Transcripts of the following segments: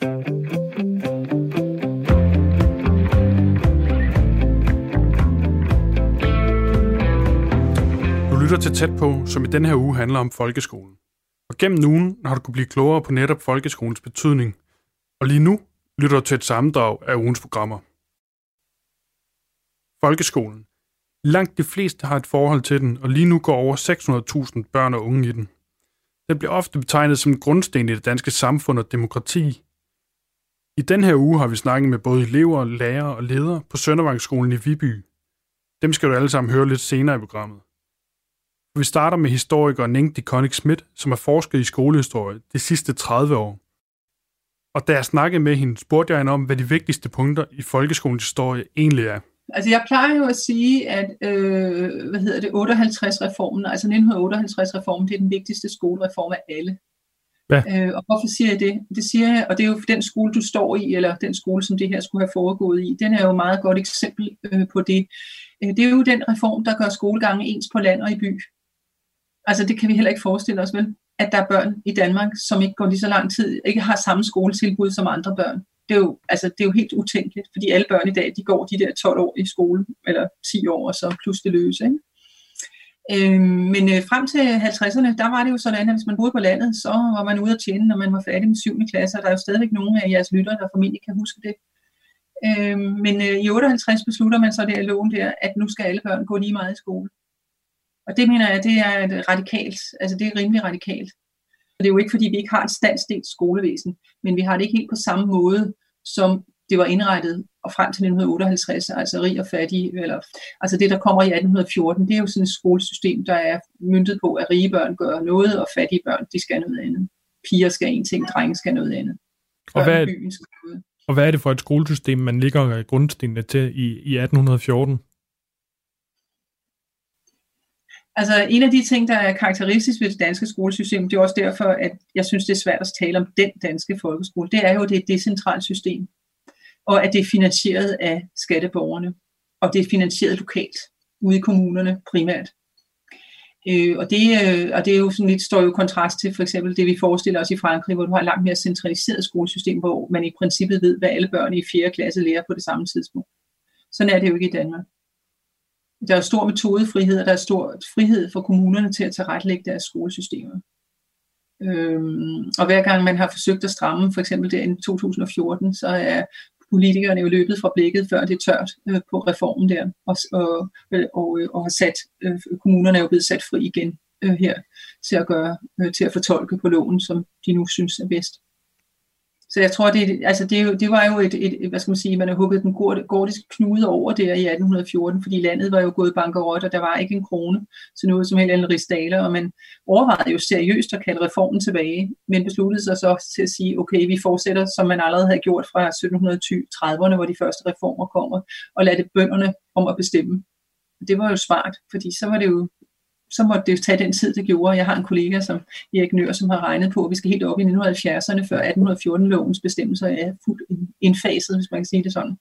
Du lytter til tæt på, som i denne her uge handler om folkeskolen. Og gennem ugen har du kunne blive klogere på netop folkeskolens betydning. Og lige nu lytter du til et sammendrag af ugens programmer. Folkeskolen. Langt de fleste har et forhold til den, og lige nu går over 600.000 børn og unge i den. Den bliver ofte betegnet som en grundsten i det danske samfund og demokrati. I den her uge har vi snakket med både elever, lærere og ledere på Søndervangsskolen i Viby. Dem skal du alle sammen høre lidt senere i programmet. Vi starter med historiker Ningdi Konig Schmidt, som har forsket i skolehistorie de sidste 30 år. Og da jeg snakkede med hende, spurgte jeg hende om, hvad de vigtigste punkter i folkeskolens historie egentlig er. Altså jeg plejer jo at sige, at øh, hvad hedder det, 58-reformen, altså 1958-reformen, det er den vigtigste skolereform af alle. Ja. Øh, og hvorfor siger jeg det? Det siger jeg, og det er jo den skole, du står i, eller den skole, som det her skulle have foregået i. Den er jo et meget godt eksempel øh, på det. Øh, det er jo den reform, der gør skolegangen ens på land og i by. Altså det kan vi heller ikke forestille os, vel? At der er børn i Danmark, som ikke går lige så lang tid, ikke har samme skoletilbud som andre børn det er jo, altså, det er jo helt utænkeligt, fordi alle børn i dag, de går de der 12 år i skole, eller 10 år, og så plus det løse. Ikke? Øh, men øh, frem til 50'erne, der var det jo sådan, at hvis man boede på landet, så var man ude at tjene, når man var færdig med 7. klasse, og der er jo stadigvæk nogle af jeres lyttere, der formentlig kan huske det. Øh, men øh, i 58 beslutter man så der i loven der, at nu skal alle børn gå lige meget i skole. Og det mener jeg, det er et radikalt, altså det er rimelig radikalt. Det er jo ikke, fordi vi ikke har et standsdelt skolevæsen, men vi har det ikke helt på samme måde, som det var indrettet og frem til 1958, altså rig og fattig, eller, altså det, der kommer i 1814, det er jo sådan et skolesystem, der er myndet på, at rige børn gør noget, og fattige børn, de skal noget andet. Piger skal en ting, drenge skal noget andet. Og hvad, er, og hvad er det for et skolesystem, man ligger grundstenene til i, i 1814? Altså en af de ting, der er karakteristisk ved det danske skolesystem, det er også derfor, at jeg synes, det er svært at tale om den danske folkeskole, det er jo, det er et decentralt system, og at det er finansieret af skatteborgerne, og det er finansieret lokalt, ude i kommunerne primært. Øh, og, det, øh, og det er jo sådan lidt, står jo kontrast til for eksempel det, vi forestiller os i Frankrig, hvor du har et langt mere centraliseret skolesystem, hvor man i princippet ved, hvad alle børn i 4. klasse lærer på det samme tidspunkt. Sådan er det jo ikke i Danmark der er stor metodefrihed, og der er stor frihed for kommunerne til at tilrettelægge deres skolesystemer. Øhm, og hver gang man har forsøgt at stramme, for eksempel der i 2014, så er politikerne jo løbet fra blikket, før det er tørt øh, på reformen der, og, og, øh, og, øh, og har sat, øh, kommunerne er jo blevet sat fri igen øh, her til at gøre, øh, til at fortolke på loven, som de nu synes er bedst. Så jeg tror, det, altså det, det var jo et, et, hvad skal man sige, man har hugget den gordiske knude over der i 1814, fordi landet var jo gået bankerot, og der var ikke en krone til noget som helst ristaler, og man overvejede jo seriøst at kalde reformen tilbage, men besluttede sig så til at sige, okay, vi fortsætter, som man allerede havde gjort fra 1730'erne, hvor de første reformer kommer, og lade det bønderne om at bestemme. Det var jo smart, fordi så var det jo så måtte det jo tage den tid, det gjorde. Jeg har en kollega, som Erik Nør, som har regnet på, at vi skal helt op i 1970'erne, før 1814-lovens bestemmelser er fuldt indfaset, hvis man kan sige det sådan.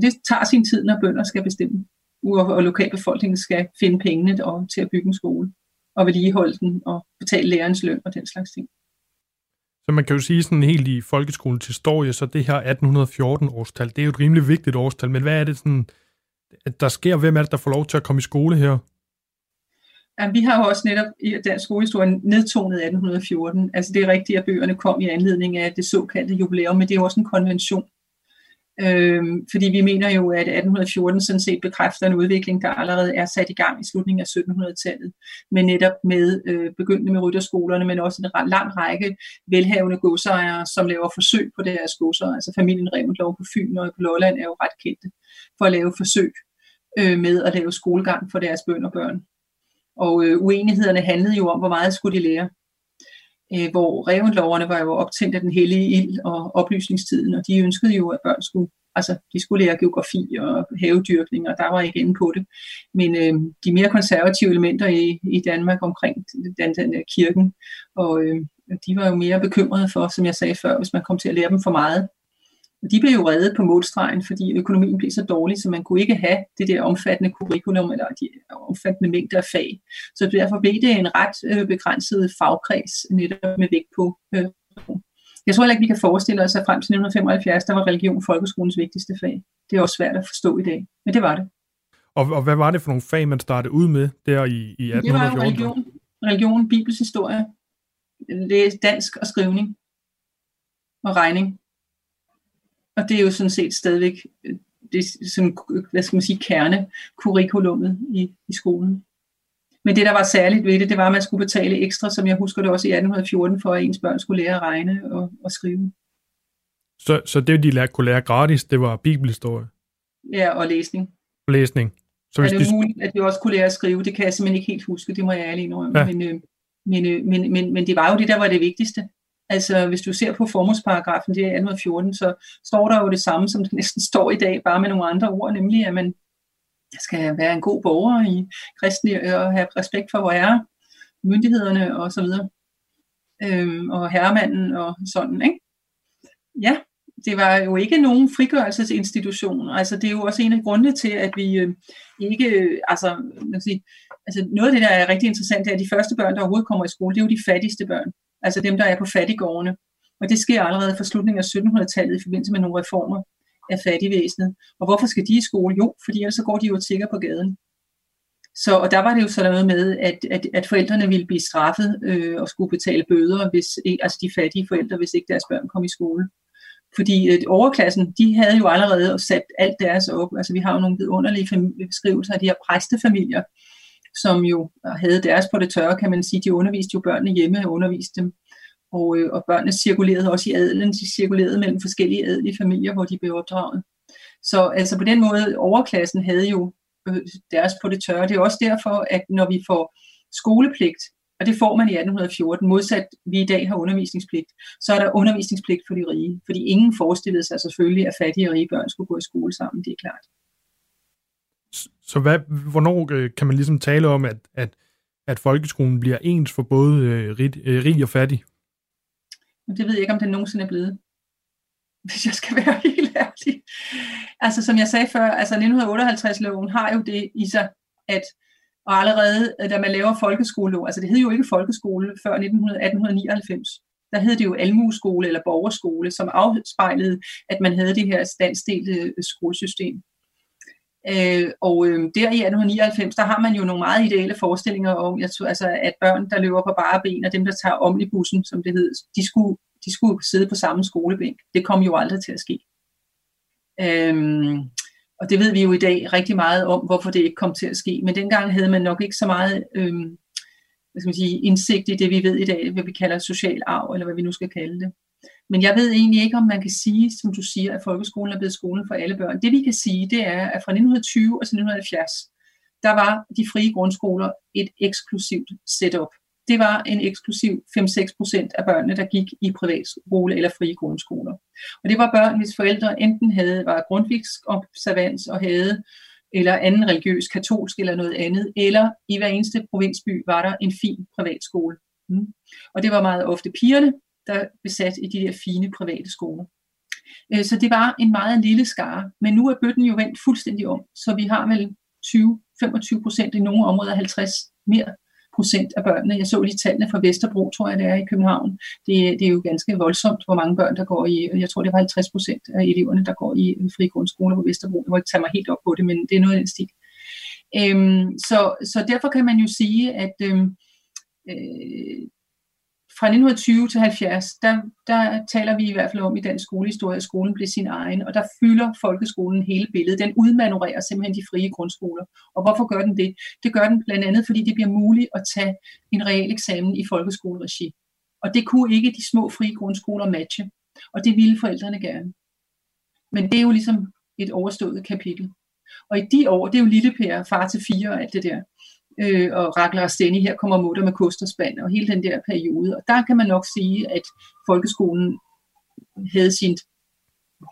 Det tager sin tid, når bønder skal bestemme, og lokalbefolkningen skal finde pengene og, til at bygge en skole, og vedligeholde den, og betale lærernes løn og den slags ting. Så man kan jo sige sådan helt i folkeskolens historie, så det her 1814-årstal, det er jo et rimelig vigtigt årstal, men hvad er det sådan, at der sker? Hvem er det, der får lov til at komme i skole her? Jamen, vi har jo også netop i dansk skolehistorie nedtonet 1814. Altså det er rigtigt, at bøgerne kom i anledning af det såkaldte jubilæum, men det er jo også en konvention. Øhm, fordi vi mener jo, at 1814 sådan set bekræfter en udvikling, der allerede er sat i gang i slutningen af 1700-tallet, men netop med øh, begyndende med rytterskolerne, men også en lang række velhavende godsejere, som laver forsøg på deres godser. Altså familien Revendlov på Fyn og på Lolland er jo ret kendte for at lave forsøg øh, med at lave skolegang for deres bønderbørn. og børn. Og øh, uenighederne handlede jo om, hvor meget skulle de lære. Øh, hvor revendloverne var jo optændt af den hellige ild og oplysningstiden, og de ønskede jo, at børn skulle, altså, de skulle lære geografi og havedyrkning, og der var ikke inde på det. Men øh, de mere konservative elementer i, i Danmark omkring den, den der kirken, og øh, de var jo mere bekymrede for, som jeg sagde før, hvis man kom til at lære dem for meget, de blev jo reddet på målstregen, fordi økonomien blev så dårlig, så man kunne ikke have det der omfattende curriculum eller de omfattende mængder af fag. Så derfor blev det en ret øh, begrænset fagkreds netop med vægt på øh, Jeg tror heller ikke, vi kan forestille os, at frem til 1975, der var religion folkeskolens vigtigste fag. Det er også svært at forstå i dag, men det var det. Og, og hvad var det for nogle fag, man startede ud med der i, i 1814? Det var jo religion, religion bibels historie, dansk og skrivning og regning. Og det er jo sådan set stadigvæk det, sådan, hvad skal man sige, kernekurrikulummet i, i skolen. Men det, der var særligt ved det, det var, at man skulle betale ekstra, som jeg husker det også i 1814, for at ens børn skulle lære at regne og, og skrive. Så, så det, de lærte, kunne lære gratis, det var bibelhistorie? Ja, og læsning. Læsning. Så hvis er det de... muligt, at de også kunne lære at skrive? Det kan jeg simpelthen ikke helt huske, det må jeg ærligt indrømme. Ja. Men, øh, men, øh, men, men, men det var jo det, der var det vigtigste. Altså, hvis du ser på formålsparagrafen, det er 1814, så står der jo det samme, som det næsten står i dag, bare med nogle andre ord, nemlig at man skal være en god borger i kristne og have respekt for, hvor er myndighederne og så videre. Øhm, og herremanden og sådan, ikke? Ja, det var jo ikke nogen frigørelsesinstitution. Altså, det er jo også en af grundene til, at vi øh, ikke, øh, altså, man sige, altså, noget af det, der er rigtig interessant, det er, at de første børn, der overhovedet kommer i skole, det er jo de fattigste børn. Altså dem, der er på fattigårdene. Og det sker allerede fra slutningen af 1700-tallet i forbindelse med nogle reformer af fattigvæsenet. Og hvorfor skal de i skole? Jo, fordi ellers så går de jo tigger på gaden. Så, og der var det jo sådan noget med, at, at, at forældrene ville blive straffet øh, og skulle betale bøder, hvis, e, altså de fattige forældre, hvis ikke deres børn kom i skole. Fordi øh, overklassen, de havde jo allerede sat alt deres op. Altså vi har jo nogle vidunderlige beskrivelser af de her præstefamilier, som jo havde deres på det tørre, kan man sige. De underviste jo børnene hjemme og underviste dem. Og, øh, og børnene cirkulerede også i adelen, de cirkulerede mellem forskellige adelige familier, hvor de blev opdraget. Så altså på den måde, overklassen havde jo øh, deres på det tørre. Det er også derfor, at når vi får skolepligt, og det får man i 1814, modsat vi i dag har undervisningspligt, så er der undervisningspligt for de rige. Fordi ingen forestillede sig selvfølgelig, at fattige og rige børn skulle gå i skole sammen, det er klart. Så hvad, hvornår øh, kan man ligesom tale om, at, at, at folkeskolen bliver ens for både øh, rig, øh, rig og fattig? Det ved jeg ikke, om det nogensinde er blevet. Hvis jeg skal være helt ærlig. Altså som jeg sagde før, altså 1958-loven har jo det i sig, at og allerede øh, da man laver folkeskolelov, altså det hed jo ikke folkeskole før 1899, der hed det jo almueskole eller borgerskole, som afspejlede, at man havde det her standsdelte øh, skolesystem. Øh, og øh, der i 1899, der har man jo nogle meget ideelle forestillinger om, jeg tror, altså, at børn, der løber på bare ben, og dem, der tager omnibussen, som det hed, de skulle, de skulle sidde på samme skolebænk. Det kom jo aldrig til at ske. Øhm, og det ved vi jo i dag rigtig meget om, hvorfor det ikke kom til at ske. Men dengang havde man nok ikke så meget øhm, hvad skal man sige, indsigt i det, vi ved i dag, hvad vi kalder social arv, eller hvad vi nu skal kalde det. Men jeg ved egentlig ikke, om man kan sige, som du siger, at folkeskolen er blevet skolen for alle børn. Det vi kan sige, det er, at fra 1920 og til 1970, der var de frie grundskoler et eksklusivt setup. Det var en eksklusiv 5-6 procent af børnene, der gik i privatskole eller frie grundskoler. Og det var børn, hvis forældre enten havde var grundvigs observans og havde eller anden religiøs, katolsk eller noget andet, eller i hver eneste provinsby var der en fin privatskole. Mm. Og det var meget ofte pigerne, der besat i de der fine private skoler. Øh, så det var en meget lille skare, men nu er bøtten jo vendt fuldstændig om, så vi har vel 20-25 procent i nogle områder, 50 mere procent af børnene. Jeg så lige tallene fra Vesterbro, tror jeg det er i København. Det, det er jo ganske voldsomt, hvor mange børn, der går i, jeg tror det var 50 procent af eleverne, der går i fri grundskoler på Vesterbro. Jeg må ikke tage mig helt op på det, men det er noget af den stil. Øhm, så, så derfor kan man jo sige, at øhm, øh, fra 1920 til 70, der, der taler vi i hvert fald om i dansk skolehistorie, at skolen blev sin egen, og der fylder folkeskolen hele billedet. Den udmanøvrerer simpelthen de frie grundskoler. Og hvorfor gør den det? Det gør den blandt andet, fordi det bliver muligt at tage en reel eksamen i folkeskoleregi. Og det kunne ikke de små frie grundskoler matche. Og det ville forældrene gerne. Men det er jo ligesom et overstået kapitel. Og i de år, det er jo lille Per, far til fire og alt det der øh, og Rakler og Stenny, her kommer mutter med kost og spand, og hele den der periode. Og der kan man nok sige, at folkeskolen havde sin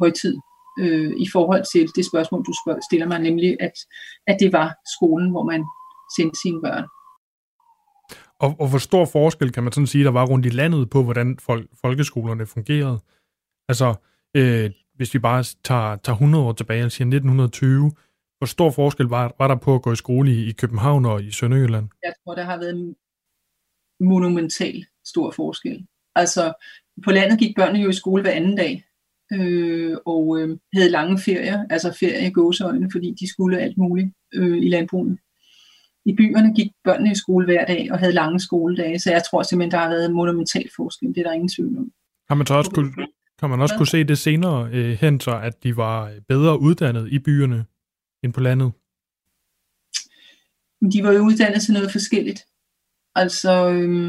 højtid øh, i forhold til det spørgsmål, du spørg, stiller mig, nemlig at, at det var skolen, hvor man sendte sine børn. Og, og hvor stor forskel kan man sådan sige, der var rundt i landet på, hvordan folk, folkeskolerne fungerede? Altså, øh, hvis vi bare tager, tager 100 år tilbage og siger 1920, hvor stor forskel var, var der på at gå i skole i, i København og i Sønderjylland? Jeg tror, der har været monumental stor forskel. Altså, på landet gik børnene jo i skole hver anden dag, øh, og øh, havde lange ferier, altså ferie i gåseøjne, fordi de skulle alt muligt øh, i landbruget. I byerne gik børnene i skole hver dag og havde lange skoledage, så jeg tror simpelthen, der har været monumental forskel. Det er der ingen tvivl om. Har man så også kunne, kan man også kunne se det senere øh, hen, så at de var bedre uddannet i byerne end på landet? De var jo uddannet til noget forskelligt. Altså, øhm,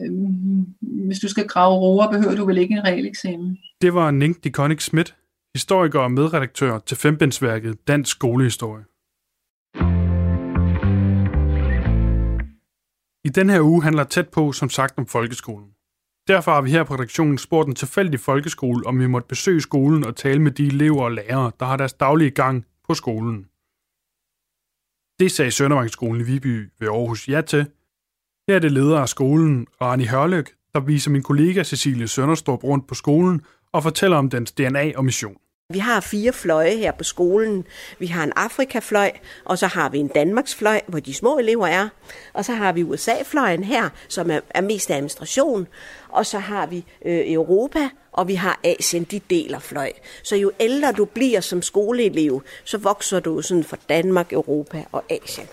øhm, hvis du skal grave roer, behøver du vel ikke en reel eksamen. Det var Nink de Konig Schmidt, historiker og medredaktør til fembindsværket Dansk Skolehistorie. I den her uge handler tæt på, som sagt, om folkeskolen. Derfor har vi her på redaktionen spurgt en tilfældig folkeskole, om vi måtte besøge skolen og tale med de elever og lærere, der har deres daglige gang på skolen. Det sagde Søndervangsskolen i Viby ved Aarhus ja til. Her er det leder af skolen, Rani Hørløk, der viser min kollega Cecilie Sønderstrup rundt på skolen og fortæller om dens DNA og mission. Vi har fire fløje her på skolen. Vi har en Afrikafløj, og så har vi en Danmarksfløj, hvor de små elever er. Og så har vi USA-fløjen her, som er, er mest administration. Og så har vi øh, Europa, og vi har Asien, de deler fløj. Så jo ældre du bliver som skoleelev, så vokser du sådan fra Danmark, Europa og Asien.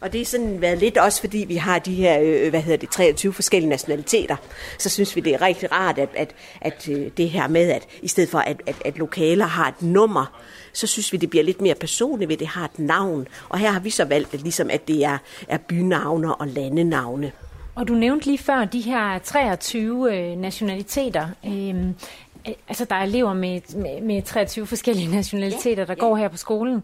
Og det er sådan været lidt også, fordi vi har de her, øh, øh hvad hedder det, 23 forskellige nationaliteter. Så synes vi, det er rigtig rart, at, at, at øh, det her med, at i stedet for, at, at, at lokaler har et nummer, så synes vi, det bliver lidt mere personligt ved, at det har et navn. Og her har vi så valgt, at, ligesom, at det er, er bynavne og landenavne. Og du nævnte lige før de her 23 øh, nationaliteter. Øhm, Øhm, altså der er elever med, med, med 23 forskellige nationaliteter, der ja. går her på skolen.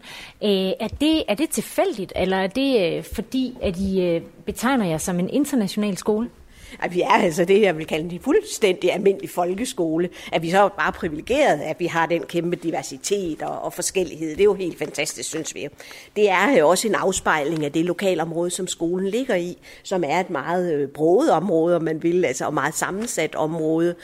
Øh, er, det, er det tilfældigt, eller er det øh, fordi, at I øh, betegner jer som en international skole? At vi er altså det, jeg vil kalde en fuldstændig almindelig folkeskole. At vi så er bare privilegeret, at vi har den kæmpe diversitet og, og forskellighed. Det er jo helt fantastisk, synes vi. Det er jo også en afspejling af det lokalområde, som skolen ligger i, som er et meget øh, broget broet område, om man vil, altså og meget sammensat område.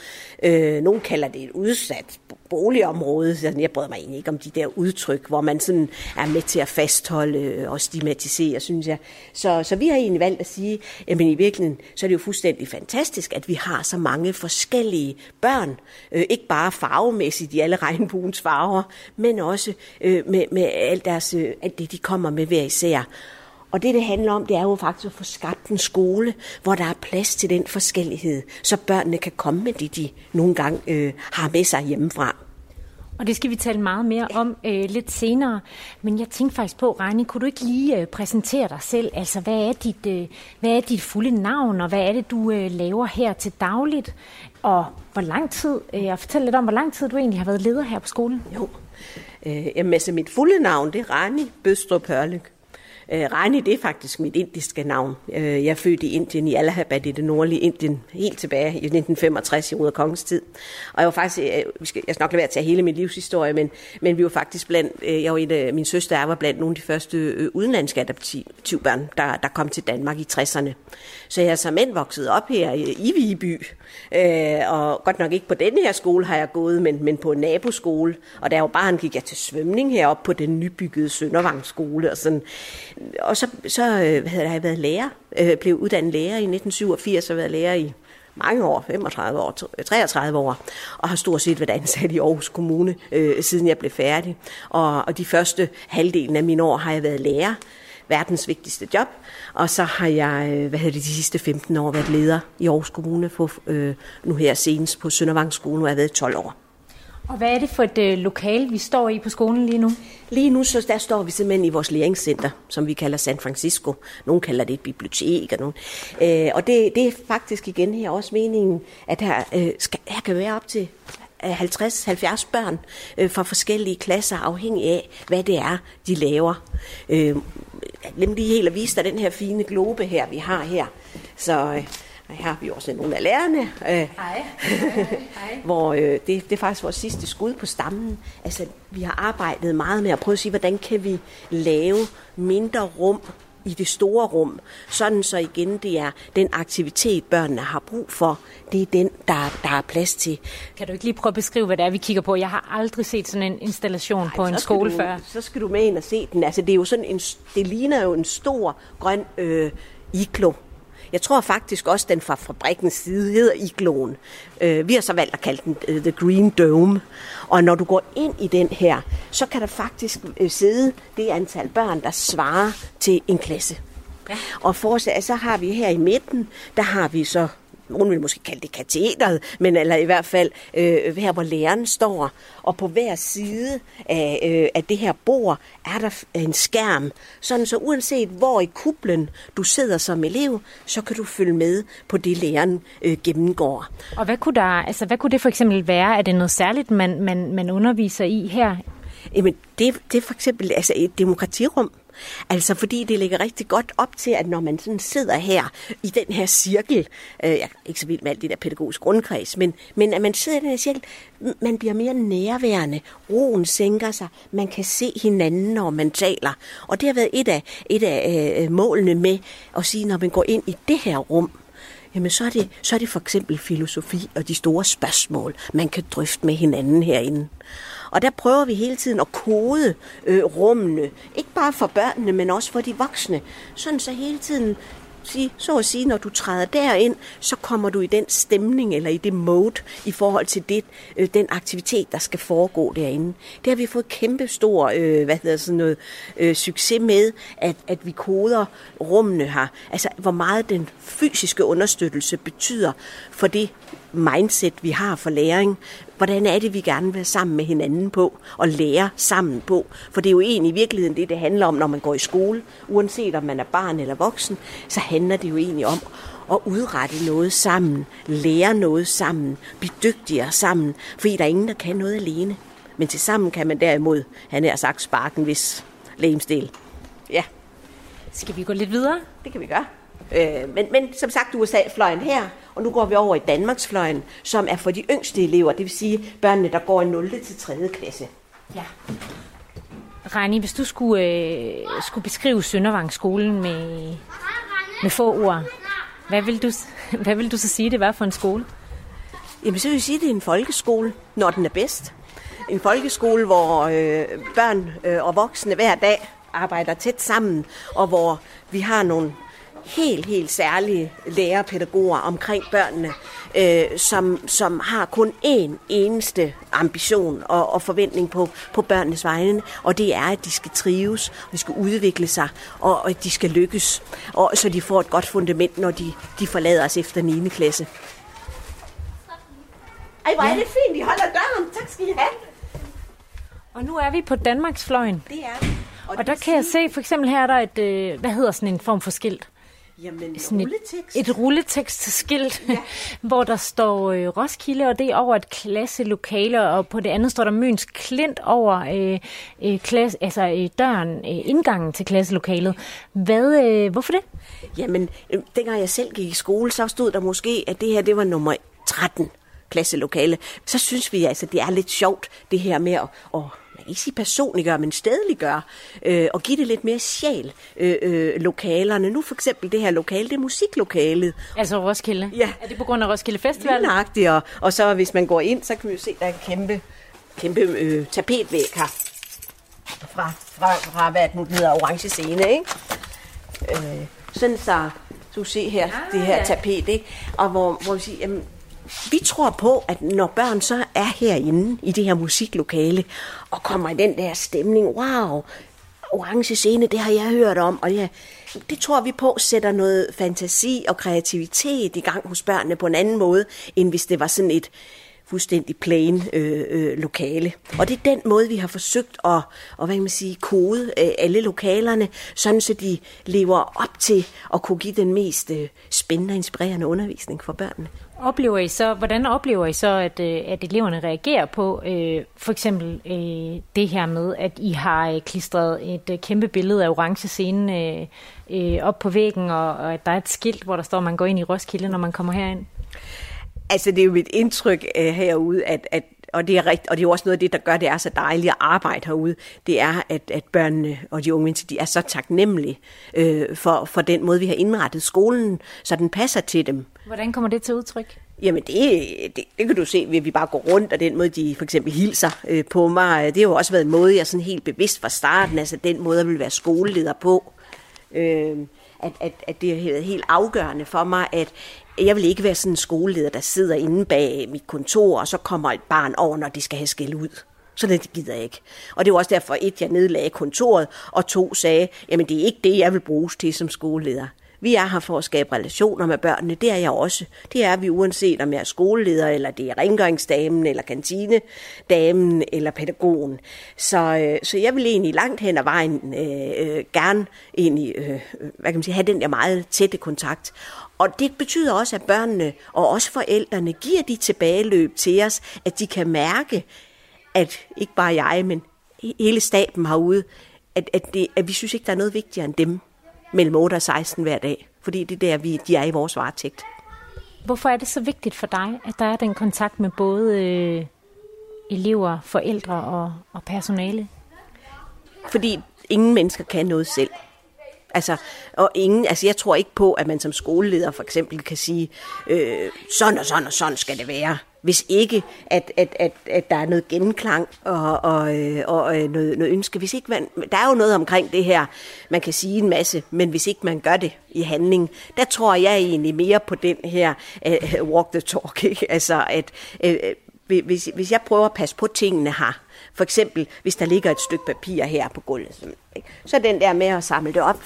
Øh, nogle kalder det et udsat boligområde. Jeg bryder mig egentlig ikke om de der udtryk, hvor man sådan er med til at fastholde og stigmatisere, synes jeg. Så, så vi har egentlig valgt at sige, at i virkeligheden, så er det jo fuldstændig fantastisk, at vi har så mange forskellige børn. Øh, ikke bare farvemæssigt i alle regnbuens farver, men også øh, med, med alt, deres, øh, alt det, de kommer med hver især. Og det, det handler om, det er jo faktisk at få skabt en skole, hvor der er plads til den forskellighed, så børnene kan komme med det, de nogle gange øh, har med sig hjemmefra. Og det skal vi tale meget mere om øh, lidt senere. Men jeg tænkte faktisk på, Rani, kunne du ikke lige øh, præsentere dig selv? Altså, hvad er, dit, øh, hvad er dit fulde navn, og hvad er det, du øh, laver her til dagligt? Og hvor lang tid, øh, og fortæl lidt om, hvor lang tid du egentlig har været leder her på skolen. Jo, øh, jamen, altså mit fulde navn, det er Rani Bøstrup Hørlyk. Øh, Rani, det er faktisk mit indiske navn. Øh, jeg er født i Indien, i Allahabad i det nordlige Indien, helt tilbage i 1965 i Ruder Kongens tid. Og jeg var faktisk, øh, jeg skal nok lade være at tage hele min livshistorie, men, men vi var faktisk blandt, øh, jeg var en af, min søster er, var blandt nogle af de første øh, udenlandske adoptivbørn, der, der kom til Danmark i 60'erne. Så jeg er som mænd vokset op her i, Viby, øh, og godt nok ikke på denne her skole har jeg gået, men, men på en naboskole. Og da jeg var barn, gik jeg til svømning heroppe på den nybyggede Søndervangsskole, og sådan og så, så øh, hvad hedder, har jeg været lærer, øh, blev uddannet lærer i 1987 og været lærer i mange år, 35 år, 33 øh, år, og har stort set været ansat i Aarhus Kommune, øh, siden jeg blev færdig. Og, og de første halvdelen af mine år har jeg været lærer, verdens vigtigste job, og så har jeg, øh, hvad hedder det, de sidste 15 år været leder i Aarhus Kommune, på, øh, nu her senest på Søndervangsskolen, hvor jeg har været 12 år. Og hvad er det for et øh, lokal, vi står i på skolen lige nu? Lige nu så der står vi simpelthen i vores læringscenter, som vi kalder San Francisco. Nogle kalder det et bibliotek. Og, nogen. Øh, og det, det er faktisk igen her også meningen, at her, øh, skal, her kan være op til 50-70 børn øh, fra forskellige klasser, afhængig af, hvad det er, de laver. Øh, lige helt at vise dig den her fine globe her, vi har her. Så øh, her har vi også nogle af lærerne. Øh. Hej. hvor øh, det, det er faktisk vores sidste skud på stammen. Altså, vi har arbejdet meget med at prøve at sige, hvordan kan vi lave mindre rum i det store rum, sådan så igen det er den aktivitet, børnene har brug for, det er den, der, der er plads til. Kan du ikke lige prøve at beskrive, hvad det er, vi kigger på? Jeg har aldrig set sådan en installation Nej, på en skole du, før. Så skal du med ind og se den. Altså, det, er jo sådan en, det ligner jo en stor grøn øh, iglo Jeg tror faktisk også, den fra fabrikkens side hedder Igloen. Øh, vi har så valgt at kalde den uh, The Green Dome. Og når du går ind i den her, så kan der faktisk uh, sidde det antal børn, der svarer til en klasse. Ja. Og for, så har vi her i midten, der har vi så nogen vil måske kalde det katedret, men eller i hvert fald øh, her, hvor læreren står. Og på hver side af, øh, af det her bord er der en skærm, sådan så uanset hvor i kublen du sidder som elev, så kan du følge med på det, læreren øh, gennemgår. Og hvad kunne, der, altså, hvad kunne det for eksempel være? Er det noget særligt, man, man, man underviser i her? Jamen, det, det er for eksempel altså et demokratirum. Altså fordi det ligger rigtig godt op til, at når man sådan sidder her i den her cirkel, øh, jeg er ikke så vild med alt det der pædagogisk grundkreds, men, men at man sidder i den her cirkel, man bliver mere nærværende, roen sænker sig, man kan se hinanden, når man taler. Og det har været et af, et af øh, målene med at sige, når man går ind i det her rum, jamen så er, det, så er det for eksempel filosofi og de store spørgsmål, man kan drøfte med hinanden herinde. Og der prøver vi hele tiden at kode øh, rummene, ikke bare for børnene, men også for de voksne, sådan så hele tiden sige, så at sige, når du træder derind, så kommer du i den stemning eller i det mode i forhold til det, øh, den aktivitet, der skal foregå derinde. Det har vi fået kæmpe stor øh, hvad hedder sådan noget, øh, succes med, at, at vi koder rummene her. Altså, hvor meget den fysiske understøttelse betyder for det mindset, vi har for læring. Hvordan er det, vi gerne vil være sammen med hinanden på og lære sammen på? For det er jo egentlig i virkeligheden det, det handler om, når man går i skole. Uanset om man er barn eller voksen, så handler det jo egentlig om at udrette noget sammen, lære noget sammen, blive dygtigere sammen, fordi der er ingen, der kan noget alene. Men til sammen kan man derimod, han har sagt, sparken hvis lægemstil. Ja. Skal vi gå lidt videre? Det kan vi gøre. Øh, men, men som sagt, USA-fløjen her, og nu går vi over i Danmarksfløjen, som er for de yngste elever, det vil sige børnene, der går i 0. til 3. klasse. Ja. Rani, hvis du skulle, øh, skulle beskrive Søndervangsskolen med, med få ord, hvad vil, du, hvad vil du så sige, det var for en skole? Jamen, så vil jeg sige, det er en folkeskole, når den er bedst. En folkeskole, hvor øh, børn øh, og voksne hver dag arbejder tæt sammen, og hvor vi har nogle helt, helt særlige lærerpædagoger omkring børnene, øh, som, som har kun én eneste ambition og, og forventning på, på børnenes vegne, og det er, at de skal trives, og de skal udvikle sig, og, og at de skal lykkes, og så de får et godt fundament, når de, de forlader os efter 9. klasse. Ej, hvor er det fint, de holder døren. Tak skal I have. Og nu er vi på Danmarksfløjen. Det er Og, og der kan jeg se, for eksempel her er der et, øh, hvad hedder sådan en form for skilt? Jamen, sådan rulletekst. Et, et rulletekstskilt, ja. hvor der står øh, Roskilde, og det er over et klasselokale, og på det andet står der Møns Klint over øh, øh, klasse, altså, øh, døren, øh, indgangen til klasselokalet. Hvad, øh, hvorfor det? Jamen, øh, dengang jeg selv gik i skole, så stod der måske, at det her det var nummer 13 klasselokale. Så synes vi altså, det er lidt sjovt, det her med at, at kan ikke sige personliggøre, men stedliggøre, øh, og give det lidt mere sjæl øh, øh, lokalerne. Nu for eksempel det her lokale, det er musiklokalet. Altså Roskilde? Ja. Er det på grund af Roskilde Festival? Nøjagtigt, og, og så hvis man går ind, så kan vi jo se, der er en kæmpe, kæmpe øh, tapetvæg her. Fra, fra, fra hvad det nu hedder, orange scene, ikke? Øh, sådan så, du se her, ah, det her ja. tapet, ikke? Og hvor, hvor vi siger, jamen, vi tror på, at når børn så er herinde i det her musiklokale, og kommer i den der stemning, wow, orange scene, det har jeg hørt om, og ja, det tror vi på sætter noget fantasi og kreativitet i gang hos børnene på en anden måde, end hvis det var sådan et fuldstændig plain øh, øh, lokale. Og det er den måde, vi har forsøgt at at hvad kan man sige, kode øh, alle lokalerne, sådan så de lever op til at kunne give den mest øh, spændende og inspirerende undervisning for børnene. Oplever I så, hvordan oplever I så, at, øh, at eleverne reagerer på øh, for eksempel øh, det her med, at I har øh, klistret et øh, kæmpe billede af orange scenen øh, øh, op på væggen, og, og at der er et skilt, hvor der står, at man går ind i Roskilde, når man kommer herind? Altså, det er jo mit indtryk øh, herude, at, at og det er rigt, og det er jo også noget af det, der gør, det er så dejligt at arbejde herude, det er, at, at børnene og de unge mennesker, de er så taknemmelige øh, for, for den måde, vi har indrettet skolen, så den passer til dem. Hvordan kommer det til udtryk? Jamen det, det, det kan du se ved, at vi bare går rundt, og den måde, de for eksempel hilser øh, på mig, det har jo også været en måde, jeg sådan helt bevidst fra starten, altså den måde, jeg vil være skoleleder på. Øh, at, at, at det er helt afgørende for mig, at jeg vil ikke være sådan en skoleleder, der sidder inde bag mit kontor, og så kommer et barn over, når de skal have skæld ud. Så det gider jeg ikke. Og det var også derfor, et, jeg nedlagde kontoret, og to sagde, jamen det er ikke det, jeg vil bruges til som skoleleder. Vi er her for at skabe relationer med børnene, det er jeg også. Det er vi uanset om jeg er skoleleder, eller det er rengøringsdamen, eller kantinedamen, eller pædagogen. Så, øh, så jeg vil egentlig langt hen ad vejen øh, øh, gerne egentlig, øh, øh hvad kan man sige, have den der meget tætte kontakt. Og det betyder også, at børnene og også forældrene giver de tilbageløb til os, at de kan mærke, at ikke bare jeg, men hele staben herude, at, at, det, at vi synes ikke, der er noget vigtigere end dem mellem 8 og 16 hver dag. Fordi det er der, vi, de er i vores varetægt. Hvorfor er det så vigtigt for dig, at der er den kontakt med både øh, elever, forældre og, og personale? Fordi ingen mennesker kan noget selv. Altså, og ingen, altså jeg tror ikke på, at man som skoleleder for eksempel kan sige, øh, sådan og sådan og sådan skal det være. Hvis ikke, at, at, at, at der er noget genklang og, og, øh, og, og noget, noget ønske. Hvis ikke man, der er jo noget omkring det her, man kan sige en masse, men hvis ikke man gør det i handling, der tror jeg egentlig mere på den her uh, walk the talk. Ikke? Altså, at uh, hvis, hvis jeg prøver at passe på tingene her, for eksempel, hvis der ligger et stykke papir her på gulvet, så den der med at samle det op,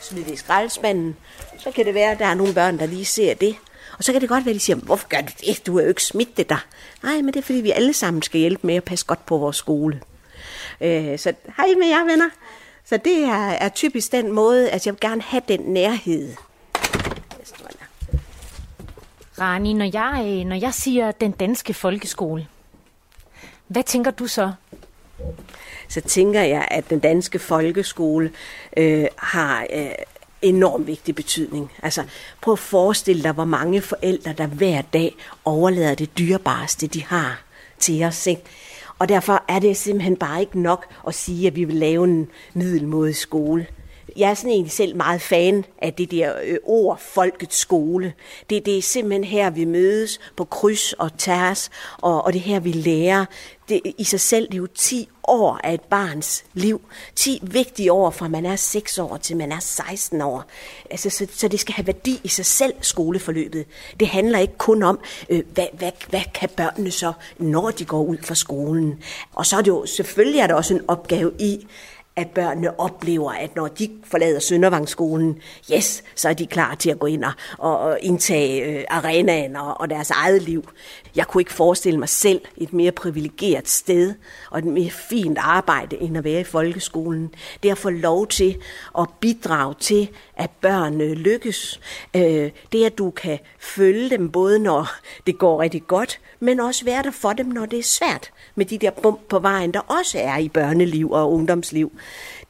smide det i skraldespanden, så kan det være, at der er nogle børn, der lige ser det. Og så kan det godt være, at de siger, hvorfor gør du det? Du har jo ikke smidt det der. Nej, men det er fordi, vi alle sammen skal hjælpe med at passe godt på vores skole. Øh, så hej med jer, venner. Så det er, er typisk den måde, at jeg vil gerne have den nærhed. Rani, når jeg, øh, når jeg siger den danske folkeskole, hvad tænker du så? Så tænker jeg, at den danske folkeskole øh, har øh, enormt vigtig betydning. Altså, prøv at forestille dig, hvor mange forældre, der hver dag overlader det dyrebareste, de har til os. Ikke? Og derfor er det simpelthen bare ikke nok at sige, at vi vil lave en middelmodig skole jeg er sådan egentlig selv meget fan af det der øh, ord, folkets skole. Det, det er simpelthen her, vi mødes på kryds og tærs, og, og det her, vi lærer. Det, I sig selv, det er jo 10 år af et barns liv. 10 vigtige år, fra man er 6 år til man er 16 år. Altså, så, så det skal have værdi i sig selv, skoleforløbet. Det handler ikke kun om, øh, hvad, hvad, hvad kan børnene så, når de går ud fra skolen. Og så er det jo, selvfølgelig er der også en opgave i, at børnene oplever, at når de forlader Søndervangsskolen, yes, så er de klar til at gå ind og, og indtage øh, arenaen og, og deres eget liv. Jeg kunne ikke forestille mig selv et mere privilegeret sted og et mere fint arbejde, end at være i folkeskolen. Det at få lov til at bidrage til, at børnene lykkes. Øh, det at du kan følge dem, både når det går rigtig godt, men også være der for dem, når det er svært med de der bump på vejen, der også er i børneliv og ungdomsliv.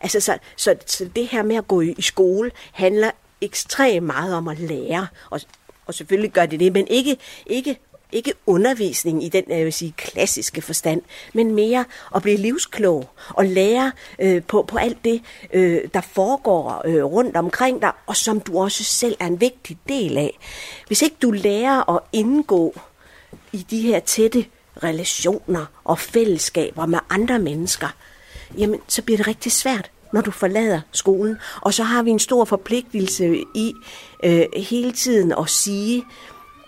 Altså, så, så, så det her med at gå i, i skole handler ekstremt meget om at lære, og, og selvfølgelig gør det det, men ikke, ikke ikke undervisning i den jeg vil sige, klassiske forstand, men mere at blive livsklog og lære øh, på, på alt det, øh, der foregår øh, rundt omkring dig, og som du også selv er en vigtig del af. Hvis ikke du lærer at indgå i de her tætte relationer og fællesskaber med andre mennesker, jamen så bliver det rigtig svært, når du forlader skolen. Og så har vi en stor forpligtelse i øh, hele tiden at sige,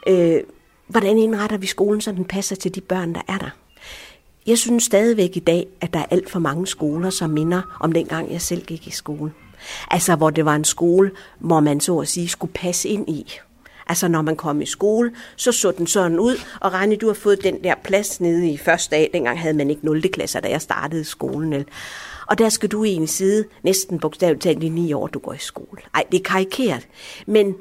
øh, hvordan indretter vi skolen, så den passer til de børn, der er der. Jeg synes stadigvæk i dag, at der er alt for mange skoler, som minder om dengang, jeg selv gik i skole. Altså, hvor det var en skole, hvor man så at sige skulle passe ind i. Altså når man kom i skole, så så den sådan ud, og Rani, du har fået den der plads nede i første dag. Dengang havde man ikke 0. klasser, da jeg startede i skolen. Og der skal du egentlig sidde næsten bogstaveligt talt i ni år, du går i skole. Ej, det er karikeret. Men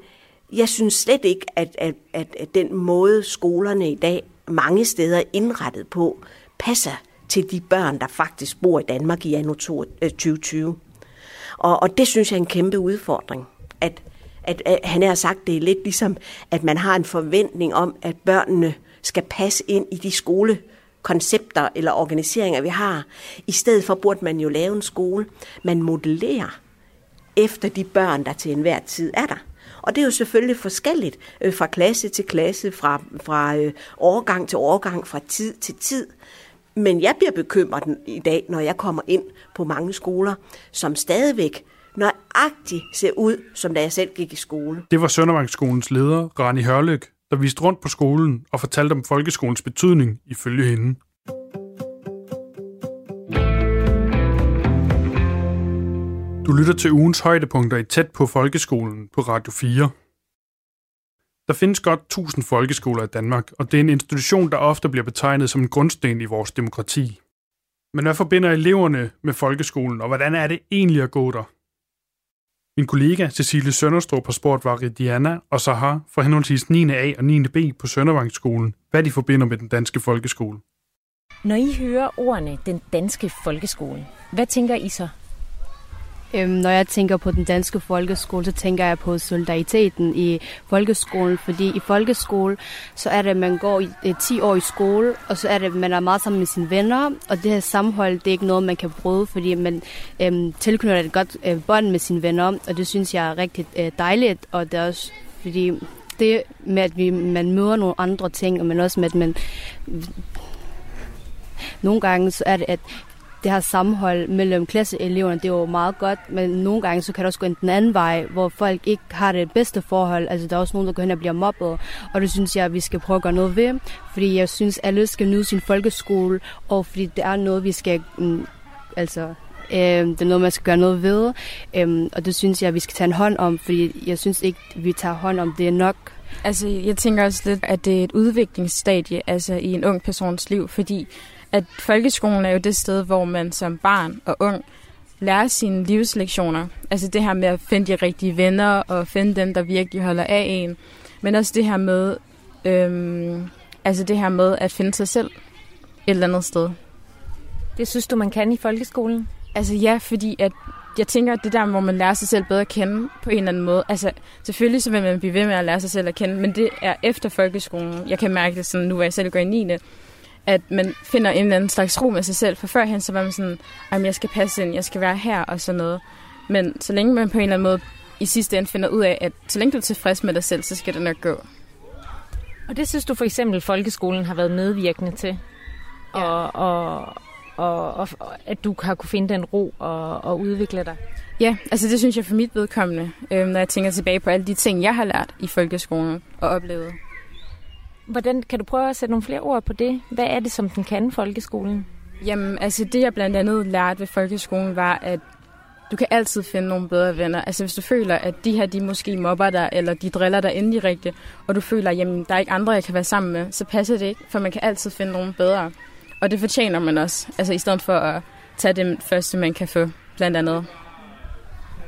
jeg synes slet ikke, at, at, at, at den måde skolerne i dag mange steder er indrettet på, passer til de børn, der faktisk bor i Danmark i anno 2020. Øh, og, og det synes jeg er en kæmpe udfordring, at at, at han har sagt, det er lidt ligesom, at man har en forventning om, at børnene skal passe ind i de skolekoncepter eller organiseringer, vi har. I stedet for burde man jo lave en skole, man modellerer efter de børn, der til enhver tid er der. Og det er jo selvfølgelig forskelligt øh, fra klasse til klasse, fra, fra øh, årgang til årgang, fra tid til tid. Men jeg bliver bekymret i dag, når jeg kommer ind på mange skoler, som stadigvæk nøjagtigt ser ud, som da jeg selv gik i skole. Det var Søndervangsskolens leder, Rani Hørløk, der viste rundt på skolen og fortalte om folkeskolens betydning ifølge hende. Du lytter til ugens højdepunkter i Tæt på Folkeskolen på Radio 4. Der findes godt 1000 folkeskoler i Danmark, og det er en institution, der ofte bliver betegnet som en grundsten i vores demokrati. Men hvad forbinder eleverne med folkeskolen, og hvordan er det egentlig at gå der? Min kollega Cecilie Sønderstrup har spurgt Vari Diana og Sahar fra henholdsvis 9. A og 9. B på Søndervangsskolen, hvad de forbinder med den danske folkeskole. Når I hører ordene den danske folkeskole, hvad tænker I så? Øhm, når jeg tænker på den danske folkeskole, så tænker jeg på solidariteten i folkeskolen, fordi i folkeskole, så er det, at man går i, øh, 10 år i skole, og så er det, at man er meget sammen med sine venner, og det her sammenhold, det er ikke noget, man kan bryde, fordi man øhm, tilknytter et godt øh, bånd med sine venner, og det synes jeg er rigtig øh, dejligt, og det er også, fordi det med, at vi, man møder nogle andre ting, men også med, at man nogle gange så er det, at det her sammenhold mellem klasseeleverne, det er jo meget godt, men nogle gange så kan det også gå den anden vej, hvor folk ikke har det bedste forhold. Altså der er også nogen, der går hen og bliver mobbet, og det synes jeg, at vi skal prøve at gøre noget ved, fordi jeg synes, at alle skal nyde sin folkeskole, og fordi det er noget, vi skal, mm, altså øh, det er noget, man skal gøre noget ved, øh, og det synes jeg, at vi skal tage en hånd om, fordi jeg synes ikke, vi tager hånd om det nok. Altså, jeg tænker også lidt, at det er et udviklingsstadie altså, i en ung persons liv, fordi at folkeskolen er jo det sted, hvor man som barn og ung lærer sine livslektioner. Altså det her med at finde de rigtige venner og finde dem, der virkelig holder af en. Men også det her med, øhm, altså det her med at finde sig selv et eller andet sted. Det synes du, man kan i folkeskolen? Altså ja, fordi at jeg tænker, at det der, hvor man lærer sig selv bedre at kende på en eller anden måde. Altså selvfølgelig så vil man blive ved med at lære sig selv at kende, men det er efter folkeskolen. Jeg kan mærke det sådan, nu hvor jeg selv går i 9 at man finder en eller anden slags ro med sig selv. For førhen så var man sådan, at jeg skal passe ind, jeg skal være her og sådan noget. Men så længe man på en eller anden måde i sidste ende finder ud af, at så længe du er tilfreds med dig selv, så skal det nok gå. Og det synes du for eksempel, folkeskolen har været medvirkende til? Ja. Og, og, og, og, at du har kunne finde den ro og, og udvikle dig? Ja, altså det synes jeg for mit vedkommende, øh, når jeg tænker tilbage på alle de ting, jeg har lært i folkeskolen og oplevet. Hvordan kan du prøve at sætte nogle flere ord på det? Hvad er det, som den kan, folkeskolen? Jamen, altså det jeg blandt andet lærte ved folkeskolen var, at du kan altid finde nogle bedre venner. Altså hvis du føler, at de her, de måske mobber dig, eller de driller dig indirekte, og du føler, at jamen, der er ikke andre, jeg kan være sammen med, så passer det ikke, for man kan altid finde nogle bedre. Og det fortjener man også, altså i stedet for at tage det første, man kan få, blandt andet.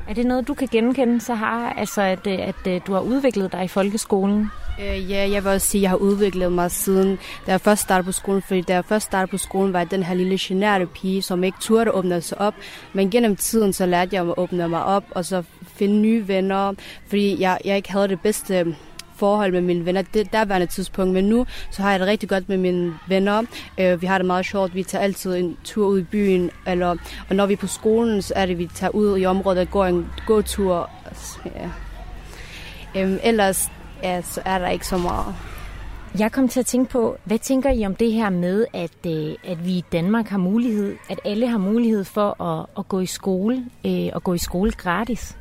Er det noget, du kan genkende, så har, altså at, at, at du har udviklet dig i folkeskolen? Øh, ja, jeg vil også sige, at jeg har udviklet mig siden, da jeg først startede på skolen. Fordi da jeg først startede på skolen, var jeg den her lille generte pige, som ikke turde åbne sig op. Men gennem tiden, så lærte jeg at åbne mig op, og så finde nye venner. Fordi jeg, jeg ikke havde det bedste forhold med mine venner. Det derværende tidspunkt, men nu så har jeg det rigtig godt med mine venner. Øh, vi har det meget sjovt. Vi tager altid en tur ud i byen, eller, og når vi er på skolen, så er det, vi tager ud i området og går en gåtur. Ja. Øhm, ellers ja, så er der ikke så meget. Jeg kom til at tænke på, hvad tænker I om det her med, at, øh, at vi i Danmark har mulighed, at alle har mulighed for at, at gå i skole, øh, og gå i skole gratis?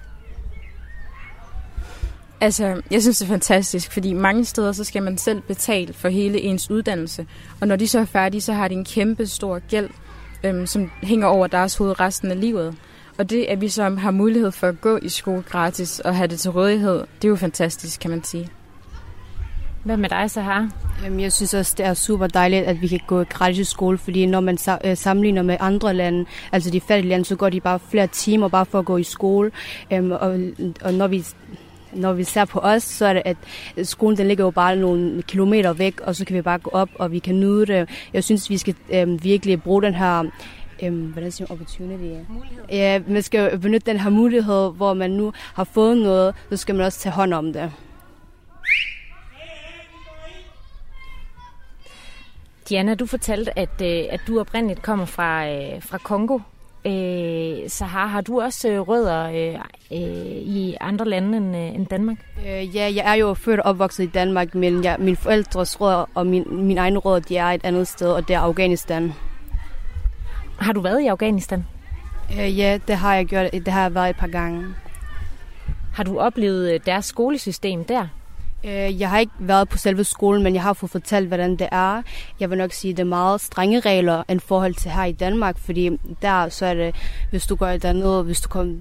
Altså, jeg synes, det er fantastisk, fordi mange steder, så skal man selv betale for hele ens uddannelse. Og når de så er færdige, så har de en kæmpe stor gæld, øhm, som hænger over deres hoved resten af livet. Og det, at vi så har mulighed for at gå i skole gratis og have det til rådighed, det er jo fantastisk, kan man sige. Hvad med dig, Sahar? Jamen, jeg synes også, det er super dejligt, at vi kan gå gratis i skole, fordi når man øh, sammenligner med andre lande, altså de fattige lande, så går de bare flere timer bare for at gå i skole. Øhm, og, og når vi når vi ser på os, så er det, at skolen den ligger jo bare nogle kilometer væk, og så kan vi bare gå op, og vi kan nyde det. Jeg synes, vi skal øhm, virkelig bruge den her øhm, hvordan siger man, opportunity? Mulighed. Ja, man skal benytte den her mulighed, hvor man nu har fået noget, så skal man også tage hånd om det. Diana, du fortalte, at, øh, at du oprindeligt kommer fra, øh, fra Kongo. Øh, så har, har du også øh, rødder øh, øh, i andre lande end, øh, end Danmark? Øh, ja, jeg er jo født og opvokset i Danmark, men jeg, mine forældres rødder og min, min egen rødder, de er et andet sted, og det er Afghanistan. Har du været i Afghanistan? Øh, ja, det har jeg gjort. Det har jeg været et par gange. Har du oplevet øh, deres skolesystem der? Øh, jeg har ikke været på selve skolen, men jeg har fået fortalt, hvordan det er. Jeg vil nok sige, at det er meget strenge regler end forhold til her i Danmark, fordi der så er det, hvis du går dernede, hvis du kommer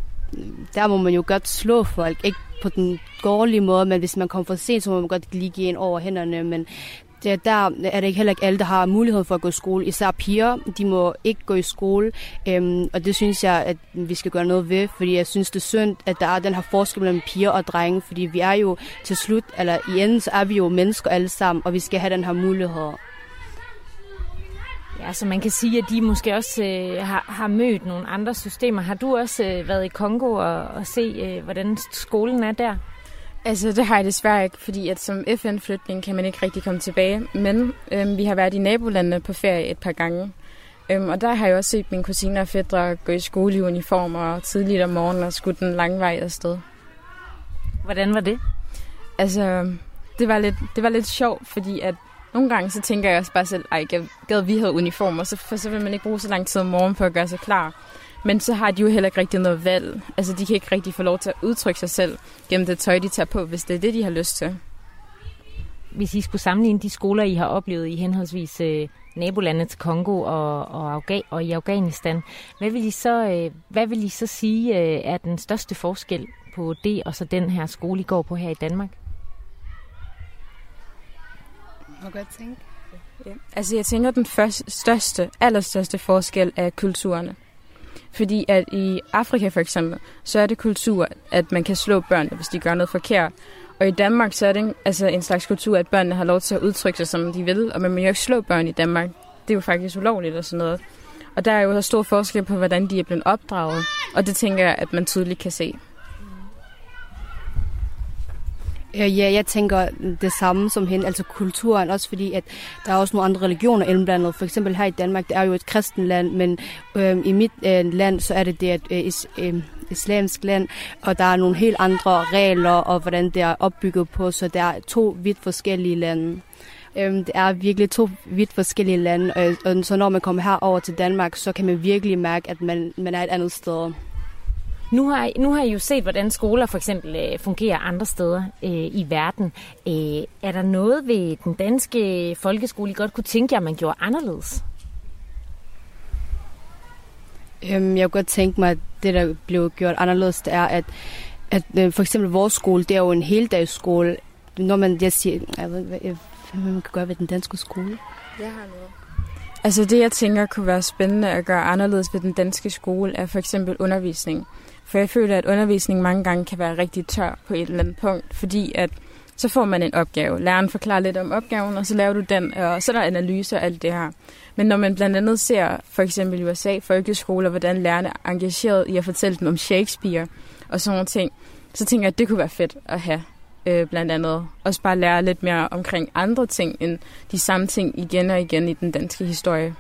der må man jo godt slå folk. Ikke på den dårlige måde, men hvis man kommer for sent, så må man godt lige give ind over hænderne. Men det, øh, der er det ikke heller ikke alle, der har mulighed for at gå i skole. Især piger, de må ikke gå i skole. Øhm, og det synes jeg, at vi skal gøre noget ved, fordi jeg synes, det er synd, at der er den her forskel mellem piger og drenge, fordi vi er jo til slut, eller i enden, så er vi jo mennesker alle sammen, og vi skal have den her mulighed. Ja, så man kan sige, at de måske også øh, har, har mødt nogle andre systemer. Har du også øh, været i Kongo og, og se, øh, hvordan skolen er der? Altså, det har jeg desværre ikke, fordi at som FN-flytning kan man ikke rigtig komme tilbage. Men øhm, vi har været i nabolandene på ferie et par gange. Øhm, og der har jeg også set mine kusiner og fædre gå i skole i uniformer tidligt om morgenen og skudt den lange vej afsted. Hvordan var det? Altså, det var lidt, det var lidt sjovt, fordi at nogle gange så tænker jeg også bare selv, ej, gad vi havde uniformer, så, for så vil man ikke bruge så lang tid om morgenen på at gøre sig klar. Men så har de jo heller ikke rigtig noget valg. Altså, de kan ikke rigtig få lov til at udtrykke sig selv gennem det tøj, de tager på, hvis det er det, de har lyst til. Hvis I skulle sammenligne de skoler, I har oplevet i henholdsvis øh, nabolandet til Kongo og, og, Afga- og i Afghanistan, hvad vil I så, øh, hvad vil I så sige øh, er den største forskel på det og så den her skole, I går på her i Danmark? må godt tænke. Ja. Altså jeg tænker, at den første, største, allerstørste forskel er kulturerne. Fordi at i Afrika for eksempel, så er det kultur, at man kan slå børn, hvis de gør noget forkert. Og i Danmark, så er det en, altså en slags kultur, at børnene har lov til at udtrykke sig, som de vil. Og man må jo ikke slå børn i Danmark. Det er jo faktisk ulovligt og sådan noget. Og der er jo så stor forskel på, hvordan de er blevet opdraget. Og det tænker jeg, at man tydeligt kan se. Øh, Øh, ja, jeg tænker det samme som hende, altså kulturen, også fordi, at der er også nogle andre religioner indblandet. For eksempel her i Danmark, det er jo et kristen land, men øh, i mit øh, land, så er det det et øh, is, øh, islamsk land, og der er nogle helt andre regler, og hvordan det er opbygget på, så der er to vidt forskellige lande. Øh, det er virkelig to vidt forskellige lande, og, og så når man kommer herover til Danmark, så kan man virkelig mærke, at man, man er et andet sted. Nu har, nu har I jo set, hvordan skoler for eksempel øh, fungerer andre steder øh, i verden. Øh, er der noget ved den danske folkeskole, I godt kunne tænke jer, man gjorde anderledes? Øhm, jeg kunne godt tænke mig, at det, der blev gjort anderledes, det er, at, at øh, for eksempel vores skole, det er jo en heldagsskole. Når man, jeg siger, jeg ved, hvad, hvad man kan gøre ved den danske skole. Jeg har noget. Altså det, jeg tænker kunne være spændende at gøre anderledes ved den danske skole, er for eksempel undervisning. For jeg føler, at undervisning mange gange kan være rigtig tør på et eller andet punkt, fordi at så får man en opgave. Læreren forklarer lidt om opgaven, og så laver du den, og så er der analyser og alt det her. Men når man blandt andet ser for eksempel i USA folkeskoler, hvordan lærerne er engageret i at fortælle dem om Shakespeare og sådan nogle ting, så tænker jeg, at det kunne være fedt at have øh, blandt andet. Også bare lære lidt mere omkring andre ting, end de samme ting igen og igen i den danske historie.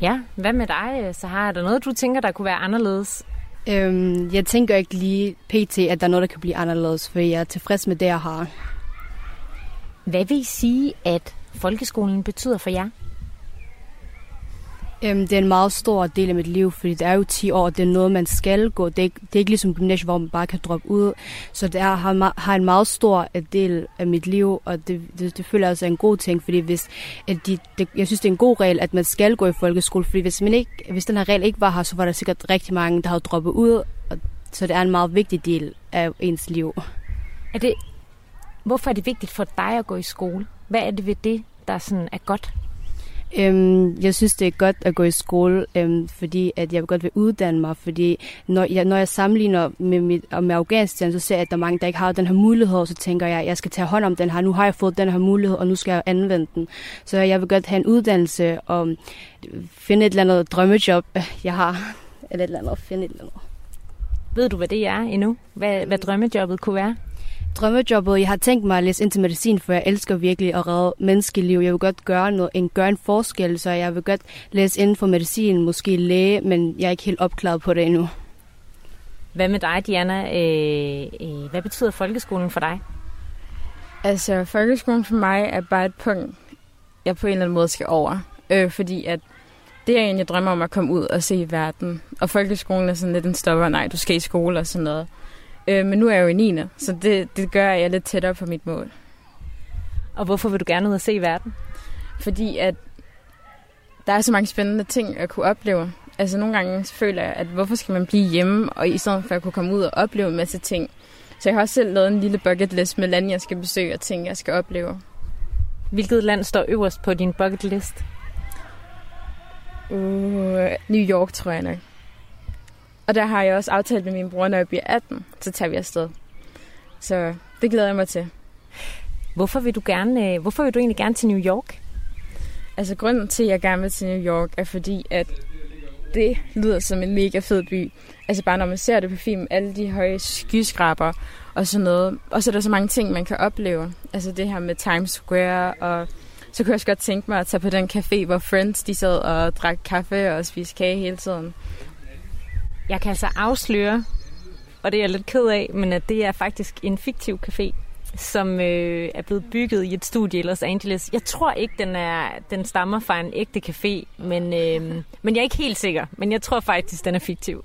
Ja, hvad med dig, så har der noget, du tænker, der kunne være anderledes? Øhm, jeg tænker ikke lige pt, at der er noget, der kan blive anderledes, for jeg er tilfreds med det, jeg har. Hvad vil I sige, at folkeskolen betyder for jer? Øhm, det er en meget stor del af mit liv, fordi det er jo 10 år, det er noget, man skal gå. Det er ikke, det er ikke ligesom gymnasiet, hvor man bare kan droppe ud. Så det er, har, har en meget stor øh, del af mit liv, og det, det, det føler jeg også er en god ting, fordi hvis, at de, det, jeg synes, det er en god regel, at man skal gå i folkeskole, fordi hvis, man ikke, hvis den her regel ikke var her, så var der sikkert rigtig mange, der havde droppet ud, og, så det er en meget vigtig del af ens liv. Er det, hvorfor er det vigtigt for dig at gå i skole? Hvad er det ved det, der sådan er godt Øhm, jeg synes, det er godt at gå i skole, øhm, fordi at jeg godt vil uddanne mig, fordi når jeg, når jeg sammenligner med, mit, med Afghanistan, så ser jeg, at der er mange, der ikke har den her mulighed, og så tænker jeg, at jeg skal tage hånd om den her. Nu har jeg fået den her mulighed, og nu skal jeg anvende den. Så jeg vil godt have en uddannelse og finde et eller andet drømmejob, jeg har, eller et eller andet, finde et eller andet. Ved du, hvad det er endnu? Hvad, hvad drømmejobbet kunne være? Drømmejobbet. Jeg har tænkt mig at læse ind til medicin, for jeg elsker virkelig at redde menneskeliv. Jeg vil godt gøre, noget, en, gøre en forskel, så jeg vil godt læse inden for medicin, måske læge, men jeg er ikke helt opklaret på det endnu. Hvad med dig, Diana? Øh, øh, hvad betyder folkeskolen for dig? Altså, folkeskolen for mig er bare et punkt, jeg på en eller anden måde skal over. Øh, fordi at det er egentlig drømmer om at komme ud og se i verden. Og folkeskolen er sådan lidt en stopper, nej, du skal i skole og sådan noget. Øh, men nu er jeg jo i 9. Så det, det gør, at jeg er lidt tættere på mit mål. Og hvorfor vil du gerne ud og se verden? Fordi at der er så mange spændende ting at kunne opleve. Altså nogle gange føler jeg, at hvorfor skal man blive hjemme, og i stedet for at kunne komme ud og opleve en masse ting. Så jeg har også selv lavet en lille bucket list med lande, jeg skal besøge og ting, jeg skal opleve. Hvilket land står øverst på din bucket list? Uh, New York, tror jeg nok. Og der har jeg også aftalt med min bror, når jeg bliver 18, så tager vi afsted. Så det glæder jeg mig til. Hvorfor vil du gerne, øh, hvorfor vil du egentlig gerne til New York? Altså grunden til, at jeg gerne vil til New York, er fordi, at det lyder som en mega fed by. Altså bare når man ser det på film, alle de høje skyskraber og sådan noget. Og så er der så mange ting, man kan opleve. Altså det her med Times Square, og så kunne jeg også godt tænke mig at tage på den café, hvor Friends de sad og drak kaffe og spiste kage hele tiden. Jeg kan altså afsløre, og det er jeg lidt ked af, men at det er faktisk en fiktiv café, som øh, er blevet bygget i et studie i Los Angeles. Jeg tror ikke, den, er, den stammer fra en ægte café, men, øh, men jeg er ikke helt sikker. Men jeg tror faktisk, den er fiktiv.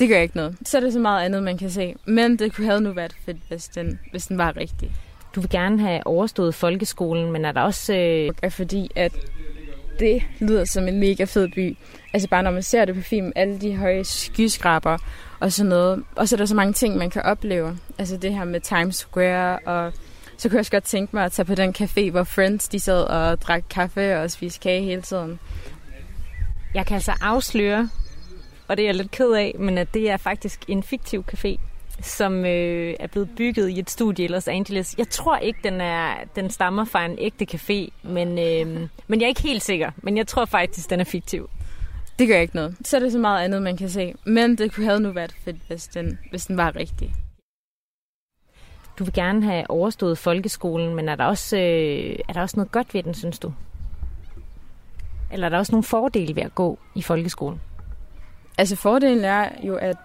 Det gør ikke noget. Så er det så meget andet, man kan se. Men det kunne have nu været fedt, hvis den, hvis den var rigtig. Du vil gerne have overstået folkeskolen, men er der også... Øh... Er fordi, at det lyder som en mega fed by. Altså bare når man ser det på film, alle de høje skyskraber og sådan noget. Og så er der så mange ting, man kan opleve. Altså det her med Times Square, og så kunne jeg også godt tænke mig at tage på den café, hvor Friends de sad og drak kaffe og spiste kage hele tiden. Jeg kan altså afsløre, og det er jeg lidt ked af, men at det er faktisk en fiktiv café, som øh, er blevet bygget i et studie i Los Angeles. Jeg tror ikke, den, er, den stammer fra en ægte café, men, øh, men jeg er ikke helt sikker. Men jeg tror faktisk, den er fiktiv. Det gør ikke noget. Så er det så meget andet, man kan se. Men det kunne have nu været fedt, hvis den, hvis den var rigtig. Du vil gerne have overstået folkeskolen, men er der også, øh, er der også noget godt ved den, synes du? Eller er der også nogle fordele ved at gå i folkeskolen? Altså fordelen er jo, at,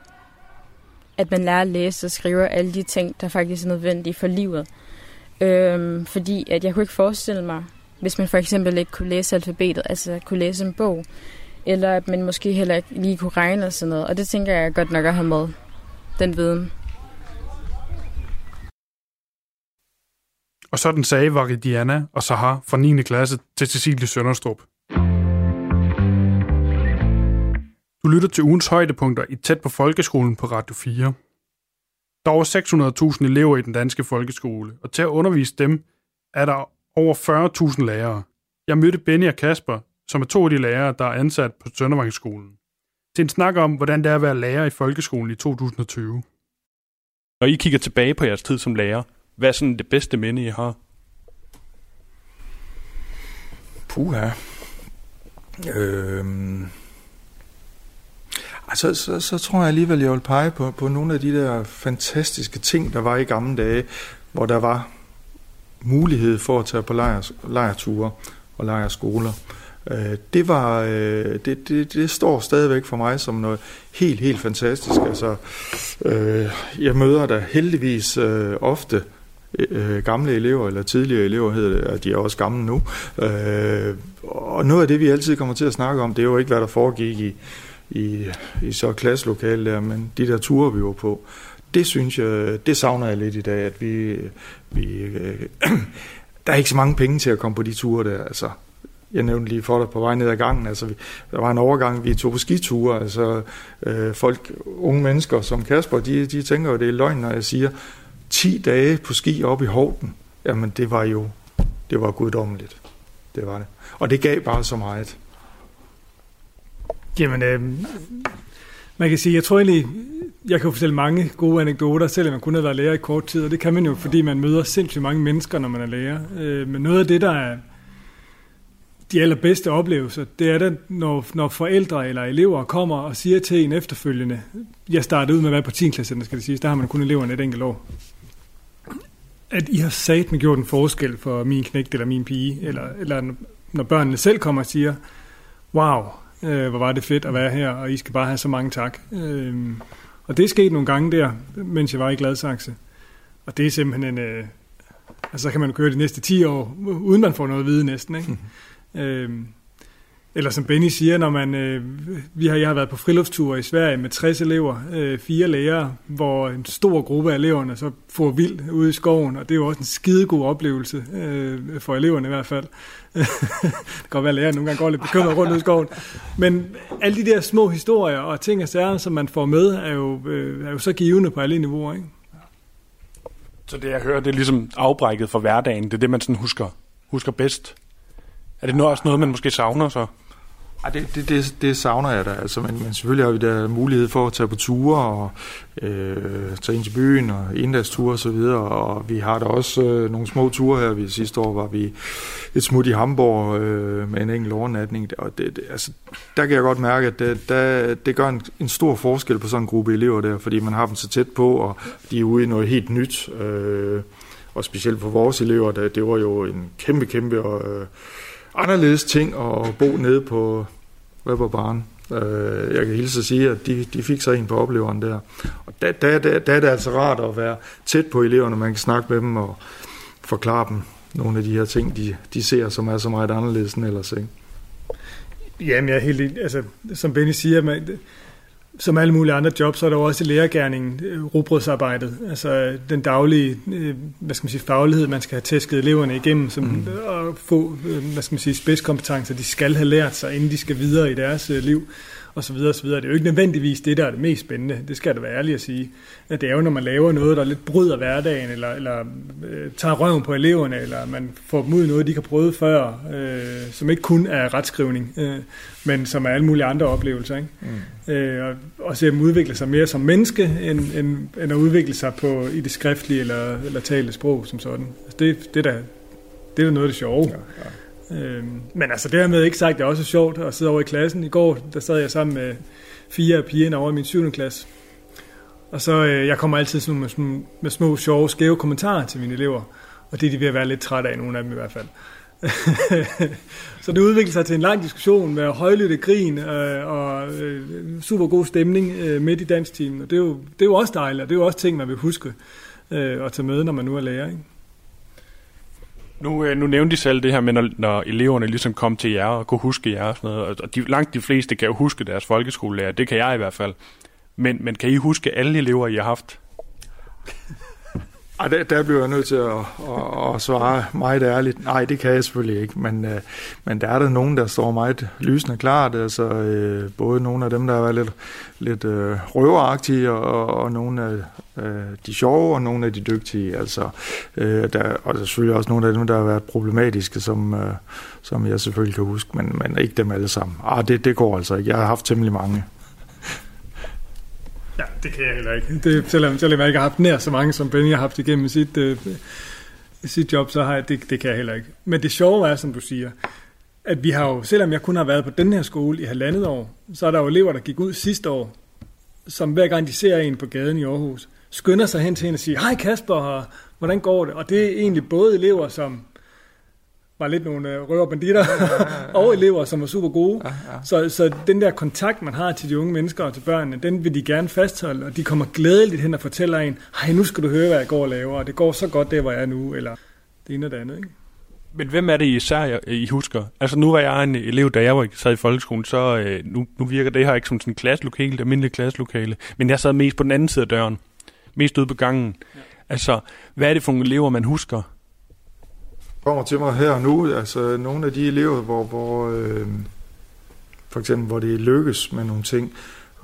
at man lærer at læse og skrive alle de ting, der faktisk er nødvendige for livet. Øhm, fordi at jeg kunne ikke forestille mig, hvis man for eksempel ikke kunne læse alfabetet, altså kunne læse en bog, eller at man måske heller ikke lige kunne regne og sådan noget. Og det tænker jeg godt nok at have med, den viden. Og sådan sagde Diana og Sahar fra 9. klasse til Cecilie Sønderstrup. Du lytter til ugens højdepunkter i Tæt på Folkeskolen på Radio 4. Der er over 600.000 elever i den danske folkeskole, og til at undervise dem er der over 40.000 lærere. Jeg mødte Benny og Kasper, som er to af de lærere, der er ansat på Søndervangsskolen, til en snak om, hvordan det er at være lærer i folkeskolen i 2020. Når I kigger tilbage på jeres tid som lærer, hvad er sådan det bedste minde, I har? Puha. Øhm. Altså, så, så tror jeg alligevel, jeg vil pege på, på nogle af de der fantastiske ting, der var i gamle dage, hvor der var mulighed for at tage på lejr, lejrture og lejrskoler. Øh, det var øh, det, det, det står stadigvæk for mig som noget helt helt fantastisk. Altså, øh, jeg møder der heldigvis øh, ofte øh, gamle elever, eller tidligere elever hedder det, og de er også gamle nu. Øh, og noget af det, vi altid kommer til at snakke om, det er jo ikke, hvad der foregik i, i, i så klasselokale der, men de der ture, vi var på. Det synes jeg, det savner jeg lidt i dag, at vi, vi øh, der er ikke så mange penge til at komme på de ture der, altså jeg nævnte lige for dig på vej ned ad gangen, altså vi, der var en overgang, vi tog på skiture, altså øh, folk, unge mennesker som Kasper, de, de tænker jo, det er løgn, når jeg siger, 10 dage på ski op i Horten, jamen det var jo, det var guddommeligt. Det var det. Og det gav bare så meget. Jamen, øh, man kan sige, jeg tror egentlig, jeg kan fortælle mange gode anekdoter, selvom man kun har været lærer i kort tid, og det kan man jo, fordi man møder sindssygt mange mennesker, når man er lærer. Øh, men noget af det, der er de allerbedste oplevelser, det er det, når, når forældre eller elever kommer og siger til en efterfølgende, jeg startede ud med at være på 10. klasse, skal det sige, der har man kun eleverne et enkelt år, at I har sat med gjort en forskel for min knægt eller min pige, eller, eller når børnene selv kommer og siger, wow, øh, hvor var det fedt at være her, og I skal bare have så mange tak. Øh, og det er sket nogle gange der, mens jeg var i Gladsaxe. Og det er simpelthen en... Øh, altså, så kan man køre de næste 10 år, uden man får noget at vide næsten, ikke? Øh, eller som Benny siger, når man, øh, vi har, jeg har været på friluftsture i Sverige med 60 elever, øh, fire lærere, hvor en stor gruppe af eleverne så får vild ude i skoven, og det er jo også en skidegod oplevelse øh, for eleverne i hvert fald. det kan godt være, at lærerne nogle gange går lidt bekymret rundt ude i skoven. Men alle de der små historier og ting og sager, som man får med, er jo, øh, er jo så givende på alle niveauer. Ikke? Så det, jeg hører, det er ligesom afbrækket fra hverdagen. Det er det, man sådan husker, husker bedst. Er det også noget, man måske savner så? Ja, det, det, det, det savner jeg da. Altså, men, men selvfølgelig har vi da mulighed for at tage på ture og øh, tage ind til byen og inddagsture og så videre. Og vi har da også øh, nogle små ture her. Vi, sidste år var vi et smut i Hamburg øh, med en enkelt overnatning. Og det, det, altså, der kan jeg godt mærke, at det, der, det gør en, en stor forskel på sådan en gruppe elever der, fordi man har dem så tæt på, og de er ude i noget helt nyt. Øh, og specielt for vores elever, der, det var jo en kæmpe, kæmpe... Øh, anderledes ting at bo nede på Røberbarn. Øh, jeg kan hilse at sige, at de, de fik sig en på opleveren der. Og der, der, der, der er det altså rart at være tæt på eleverne, man kan snakke med dem og forklare dem nogle af de her ting, de, de ser, som er så meget anderledes end ellers. Ikke? Jamen, jeg er helt altså, som Benny siger, man, som alle mulige andre jobs, så er der jo også i lærergærningen øh, robrødsarbejdet, altså den daglige, øh, hvad skal man sige, faglighed, man skal have tæsket eleverne igennem, som, mm. og få, øh, hvad skal man sige, spidskompetencer, de skal have lært sig, inden de skal videre i deres liv og så videre, og så videre. Det er jo ikke nødvendigvis det, der er det mest spændende. Det skal da være ærlig at sige. At det er jo, når man laver noget, der lidt bryder hverdagen, eller, eller øh, tager røven på eleverne, eller man får dem ud i noget, de ikke har prøvet før, øh, som ikke kun er retskrivning, øh, men som er alle mulige andre oplevelser. Ikke? Mm. Øh, og, og se dem udvikle sig mere som menneske, end, end, end at udvikle sig på, i det skriftlige eller, eller talte sprog som sådan. Altså det, det, er da, det er da noget af det sjove. Ja, ja. Øh, men altså dermed ikke sagt, det er også sjovt at sidde over i klassen. I går, der sad jeg sammen med fire af pigerne over i min 7. klasse. Og så, øh, jeg kommer altid sådan med, med små, sjove, skæve kommentarer til mine elever. Og det er de ved at være lidt trætte af, nogle af dem i hvert fald. så det udviklede sig til en lang diskussion med højlytte grin øh, og øh, super god stemning øh, midt i danstimen. Og det er, jo, det er jo også dejligt, og det er jo også ting, man vil huske øh, at tage med, når man nu er lærer. Ikke? Nu, øh, nu nævnte de selv det her med, når, når eleverne ligesom kom til jer og kunne huske jer og sådan noget. Og de, langt de fleste kan jo huske deres folkeskolelærer. Det kan jeg i hvert fald. Men, men kan I huske alle elever, I har haft? Ej, der, der bliver jeg nødt til at, at, at svare meget ærligt. Nej, det kan jeg selvfølgelig ikke, men, øh, men der er der nogen, der står meget lysende klart. Altså, øh, både nogle af dem, der er lidt, lidt øh, røveragtige, og, og nogle af øh, de sjove, og nogle af de dygtige. Altså, øh, der, og der er selvfølgelig også nogle af dem, der har været problematiske, som, øh, som jeg selvfølgelig kan huske, men, men ikke dem alle sammen. Ah, det, det går altså ikke. Jeg har haft temmelig mange. Ja, det kan jeg heller ikke. Det, selvom, selvom jeg ikke har haft nær så mange, som Benny har haft igennem sit, øh, sit job, så har jeg, det, det kan jeg heller ikke. Men det sjove er, som du siger, at vi har jo, selvom jeg kun har været på den her skole i halvandet år, så er der jo elever, der gik ud sidste år, som hver gang de ser en på gaden i Aarhus, skynder sig hen til hende og siger, hej Kasper, hvordan går det? Og det er egentlig både elever, som var lidt nogle øh, røverbanditter, ja, ja, ja. og elever, som var super gode. Ja, ja. Så, så den der kontakt, man har til de unge mennesker og til børnene, den vil de gerne fastholde, og de kommer glædeligt hen og fortæller en, hej, nu skal du høre, hvad jeg går og laver, og det går så godt der, hvor jeg er nu, eller det ene og det andet. Ikke? Men hvem er det især, I husker? Altså nu var jeg en elev, da jeg var sad i folkeskolen, så øh, nu, nu virker det her ikke som sådan en klasselokale, det almindelige klasselokale, men jeg sad mest på den anden side af døren, mest ude på gangen. Ja. Altså, hvad er det for nogle elever, man husker? Kommer til mig her og nu, altså nogle af de elever, hvor, hvor øh, for eksempel, hvor det lykkes med nogle ting.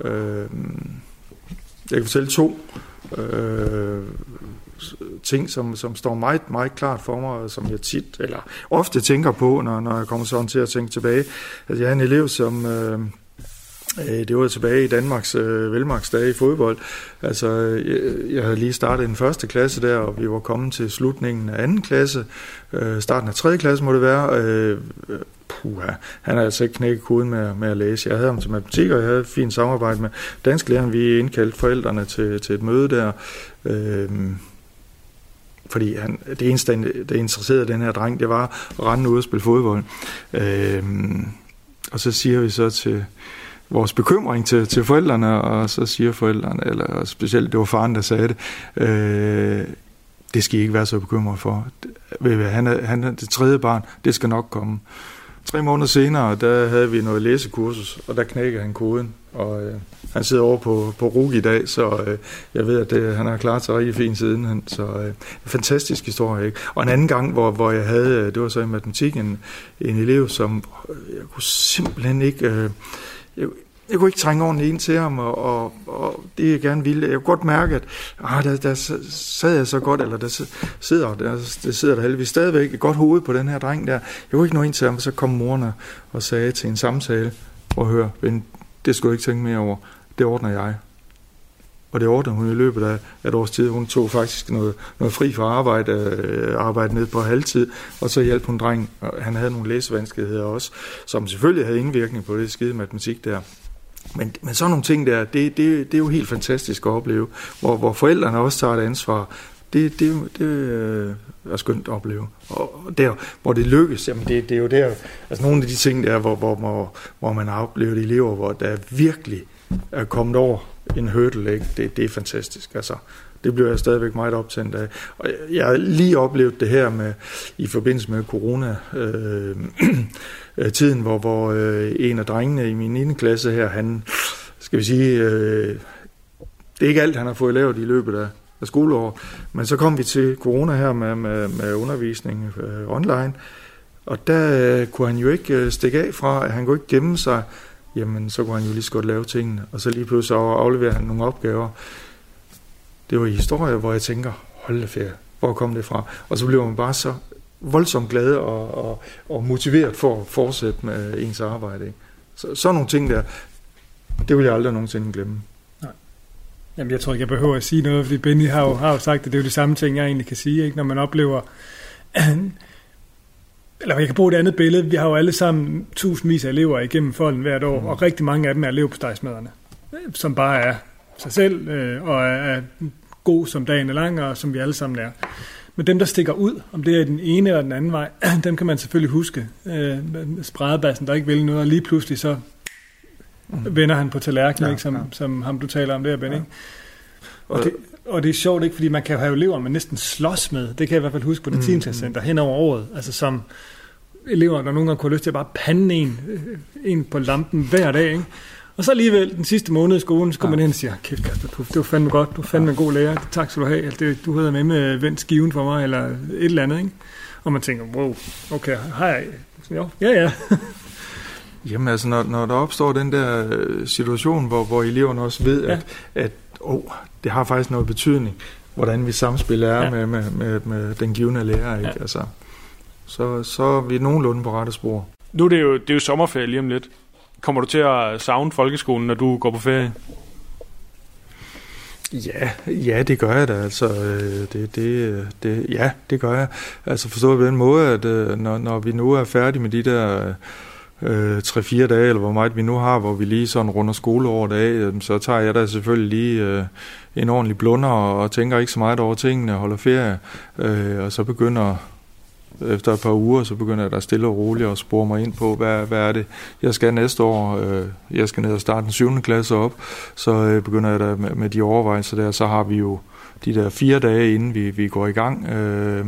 Øh, jeg kan fortælle to øh, ting, som, som står meget, meget klart for mig, som jeg tit, eller ofte tænker på, når, når jeg kommer sådan til at tænke tilbage. Altså, jeg er en elev, som... Øh, Øh, det var tilbage i Danmarks øh, velmagsdage i fodbold. Altså, jeg, jeg havde lige startet en første klasse der, og vi var kommet til slutningen af anden klasse. Øh, starten af tredje klasse må det være. Øh, puha, han har altså ikke knækket koden med, med at læse. Jeg havde ham til matematik, og jeg havde et fint samarbejde med dansklæreren. Vi indkaldte forældrene til, til et møde der. Øh, fordi han, det eneste, der interesserede den her dreng, det var at rende ud og spille fodbold. Øh, og så siger vi så til, vores bekymring til, til forældrene, og så siger forældrene, eller specielt det var faren, der sagde det, øh, det skal I ikke være så bekymret for. Han er, han er det tredje barn, det skal nok komme. tre måneder senere, der havde vi noget læsekursus, og der knækkede han koden. Og øh, han sidder over på, på RUG i dag, så øh, jeg ved, at det, han har klaret sig rigtig fint siden. Han, så øh, fantastisk historie. Ikke? Og en anden gang, hvor, hvor jeg havde, øh, det var så i matematik, en, en elev, som øh, jeg kunne simpelthen ikke... Øh, jeg, jeg kunne ikke trænge ordentligt ind til ham, og, og, og det jeg gerne ville, jeg kunne godt mærke, at ah, der, der sad jeg så godt, eller der sidder, der, der sidder der heldigvis stadigvæk et godt hoved på den her dreng der. Jeg kunne ikke nå ind til ham, og så kom moren og sagde til en samtale, og hør, høre, ven, det skulle du ikke tænke mere over, det ordner jeg. Og det ordnede hun i løbet af et års tid. Hun tog faktisk noget, noget fri fra arbejde, øh, arbejde ned på halvtid, og så hjalp hun drengen. Han havde nogle læsevanskeligheder også, som selvfølgelig havde indvirkning på det skide matematik der. Men, men sådan nogle ting der, det, det, det er jo helt fantastisk at opleve, hvor, hvor forældrene også tager et ansvar. Det, det, det øh, er skønt at opleve. Og der, hvor det lykkes, jamen det, det er jo der, altså nogle af de ting der, hvor, hvor, hvor, hvor man har oplevet elever, hvor der virkelig er kommet over en hurdle, ikke? Det, det er fantastisk. Altså, det bliver jeg stadigvæk meget optændt af. Og jeg har lige oplevet det her med i forbindelse med corona øh, øh tiden, hvor, hvor øh, en af drengene i min 9. klasse her, han, skal vi sige, øh, det er ikke alt, han har fået lavet i løbet af, af skoleåret, men så kom vi til corona her med, med, med undervisning øh, online, og der øh, kunne han jo ikke øh, stikke af fra, at han kunne ikke gemme sig, jamen så kunne han jo lige så godt lave tingene, og så lige pludselig afleverer han nogle opgaver, det var i historier, hvor jeg tænker, hold da ferie, hvor kom det fra? Og så bliver man bare så voldsomt glad og, og, og motiveret for at fortsætte med ens arbejde. Ikke? Så, sådan nogle ting der, det vil jeg aldrig nogensinde glemme. Nej. Jamen, jeg tror ikke, jeg behøver at sige noget, fordi Benny har jo, har jo sagt, at det er jo de samme ting, jeg egentlig kan sige, ikke? når man oplever... eller jeg kan bruge et andet billede. Vi har jo alle sammen tusindvis af elever igennem folden hvert år, mm. og rigtig mange af dem er elevpostejsmaderne, som bare er sig selv, øh, og er, er god som dagen er lang, og som vi alle sammen er. Men dem, der stikker ud, om det er den ene eller den anden vej, dem kan man selvfølgelig huske. Øh, spredebassen, der ikke vil noget, og lige pludselig så mm. vender han på tallerkenen, ja, ikke, som, ja. som ham du taler om der, Ben. Ja. Og, det, og det er sjovt, ikke, fordi man kan jo have elever, man næsten slås med. Det kan jeg i hvert fald huske på det mm. center hen over året. Altså som elever, der nogle gange kunne have lyst til at bare pande en, øh, en på lampen hver dag. Ikke? Og så alligevel den sidste måned i skolen, så kommer ja. man hen og siger, kæft Kasper, du, det var fandme godt, du er fandme ja. en god lærer, tak skal du have, altså, det, du havde med med vendt skiven for mig, eller et eller andet, ikke? Og man tænker, wow, okay, hej, jo, ja ja. Jamen altså, når, når der opstår den der øh, situation, hvor, hvor eleverne også ved, ja. at, at oh, det har faktisk noget betydning, hvordan vi samspiller er ja. med, med, med, med den givende lærer, ikke? Ja. Altså, så, så er vi nogenlunde på rette spor. Nu er det jo, det er jo sommerferie lige om lidt. Kommer du til at savne folkeskolen, når du går på ferie? Ja, ja, det gør jeg da. Altså, øh, det, det, det, ja, det gør jeg. Altså forstået på den måde, at øh, når, når vi nu er færdige med de der øh, 3-4 dage, eller hvor meget vi nu har, hvor vi lige sådan runder skoleåret af, så tager jeg da selvfølgelig lige øh, en ordentlig blunder og tænker ikke så meget over tingene, holder ferie, øh, og så begynder efter et par uger, så begynder jeg da stille og roligt at spore mig ind på, hvad, hvad er det, jeg skal næste år. Øh, jeg skal ned og starte den 7. klasse op, så øh, begynder jeg da med, med de overvejelser der. Så har vi jo de der fire dage, inden vi, vi går i gang, øh,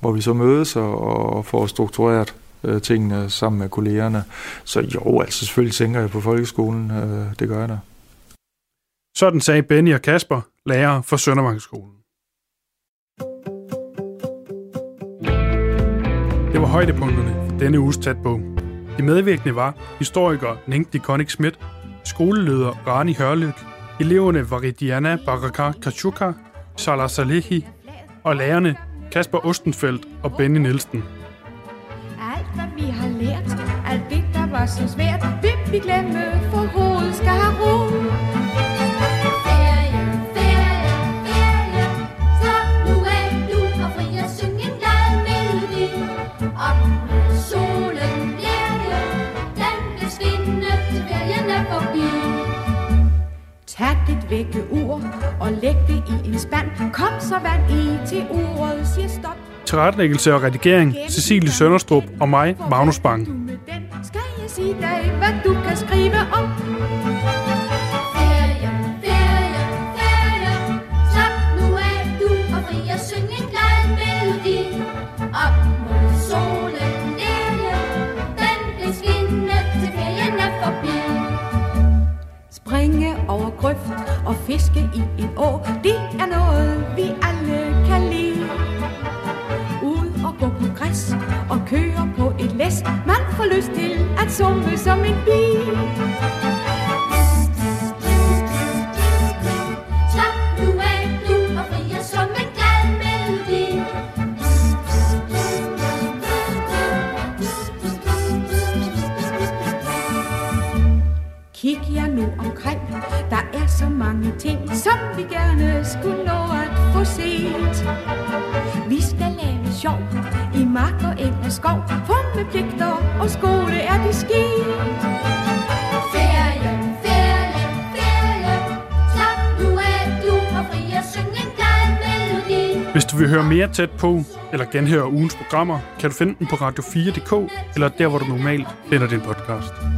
hvor vi så mødes og, og får struktureret øh, tingene sammen med kollegerne. Så jo, altså selvfølgelig tænker jeg på folkeskolen. Øh, det gør jeg da. Sådan sagde Benny og Kasper, lærer for Søndermarkedsskolen. Det var højdepunkterne for denne uges tæt på. De medvirkende var historiker Nengti Dikonik Schmidt, skoleleder Rani Hørlyk, eleverne var Ridiana Baraka Kachuka, Salah Salehi og lærerne Kasper Ostenfeldt og Benny Nielsen. Alt hvad vi har lært, alt det der var så svært, vil vi glemme, for hovedet skal have ro. Tag dit vækkeur og læg det i en spand. Kom så vand i til uret, siger stop. Tilrettelæggelse og redigering, Cecilie Sønderstrup og mig, Magnus Bang. Skal jeg sige dig, hvad du kan skrive om? fiske i en å. De mange ting, som vi gerne skulle nå at få set. Vi skal lave sjov i mark og eng og skov, for med pligter og skole er det sket. Ferie, ferie, ferie. Slap nu af, du og fri og syng en glad melodi. Hvis du vil høre mere tæt på, eller genhøre ugens programmer, kan du finde den på radio4.dk, eller der, hvor du normalt finder din podcast.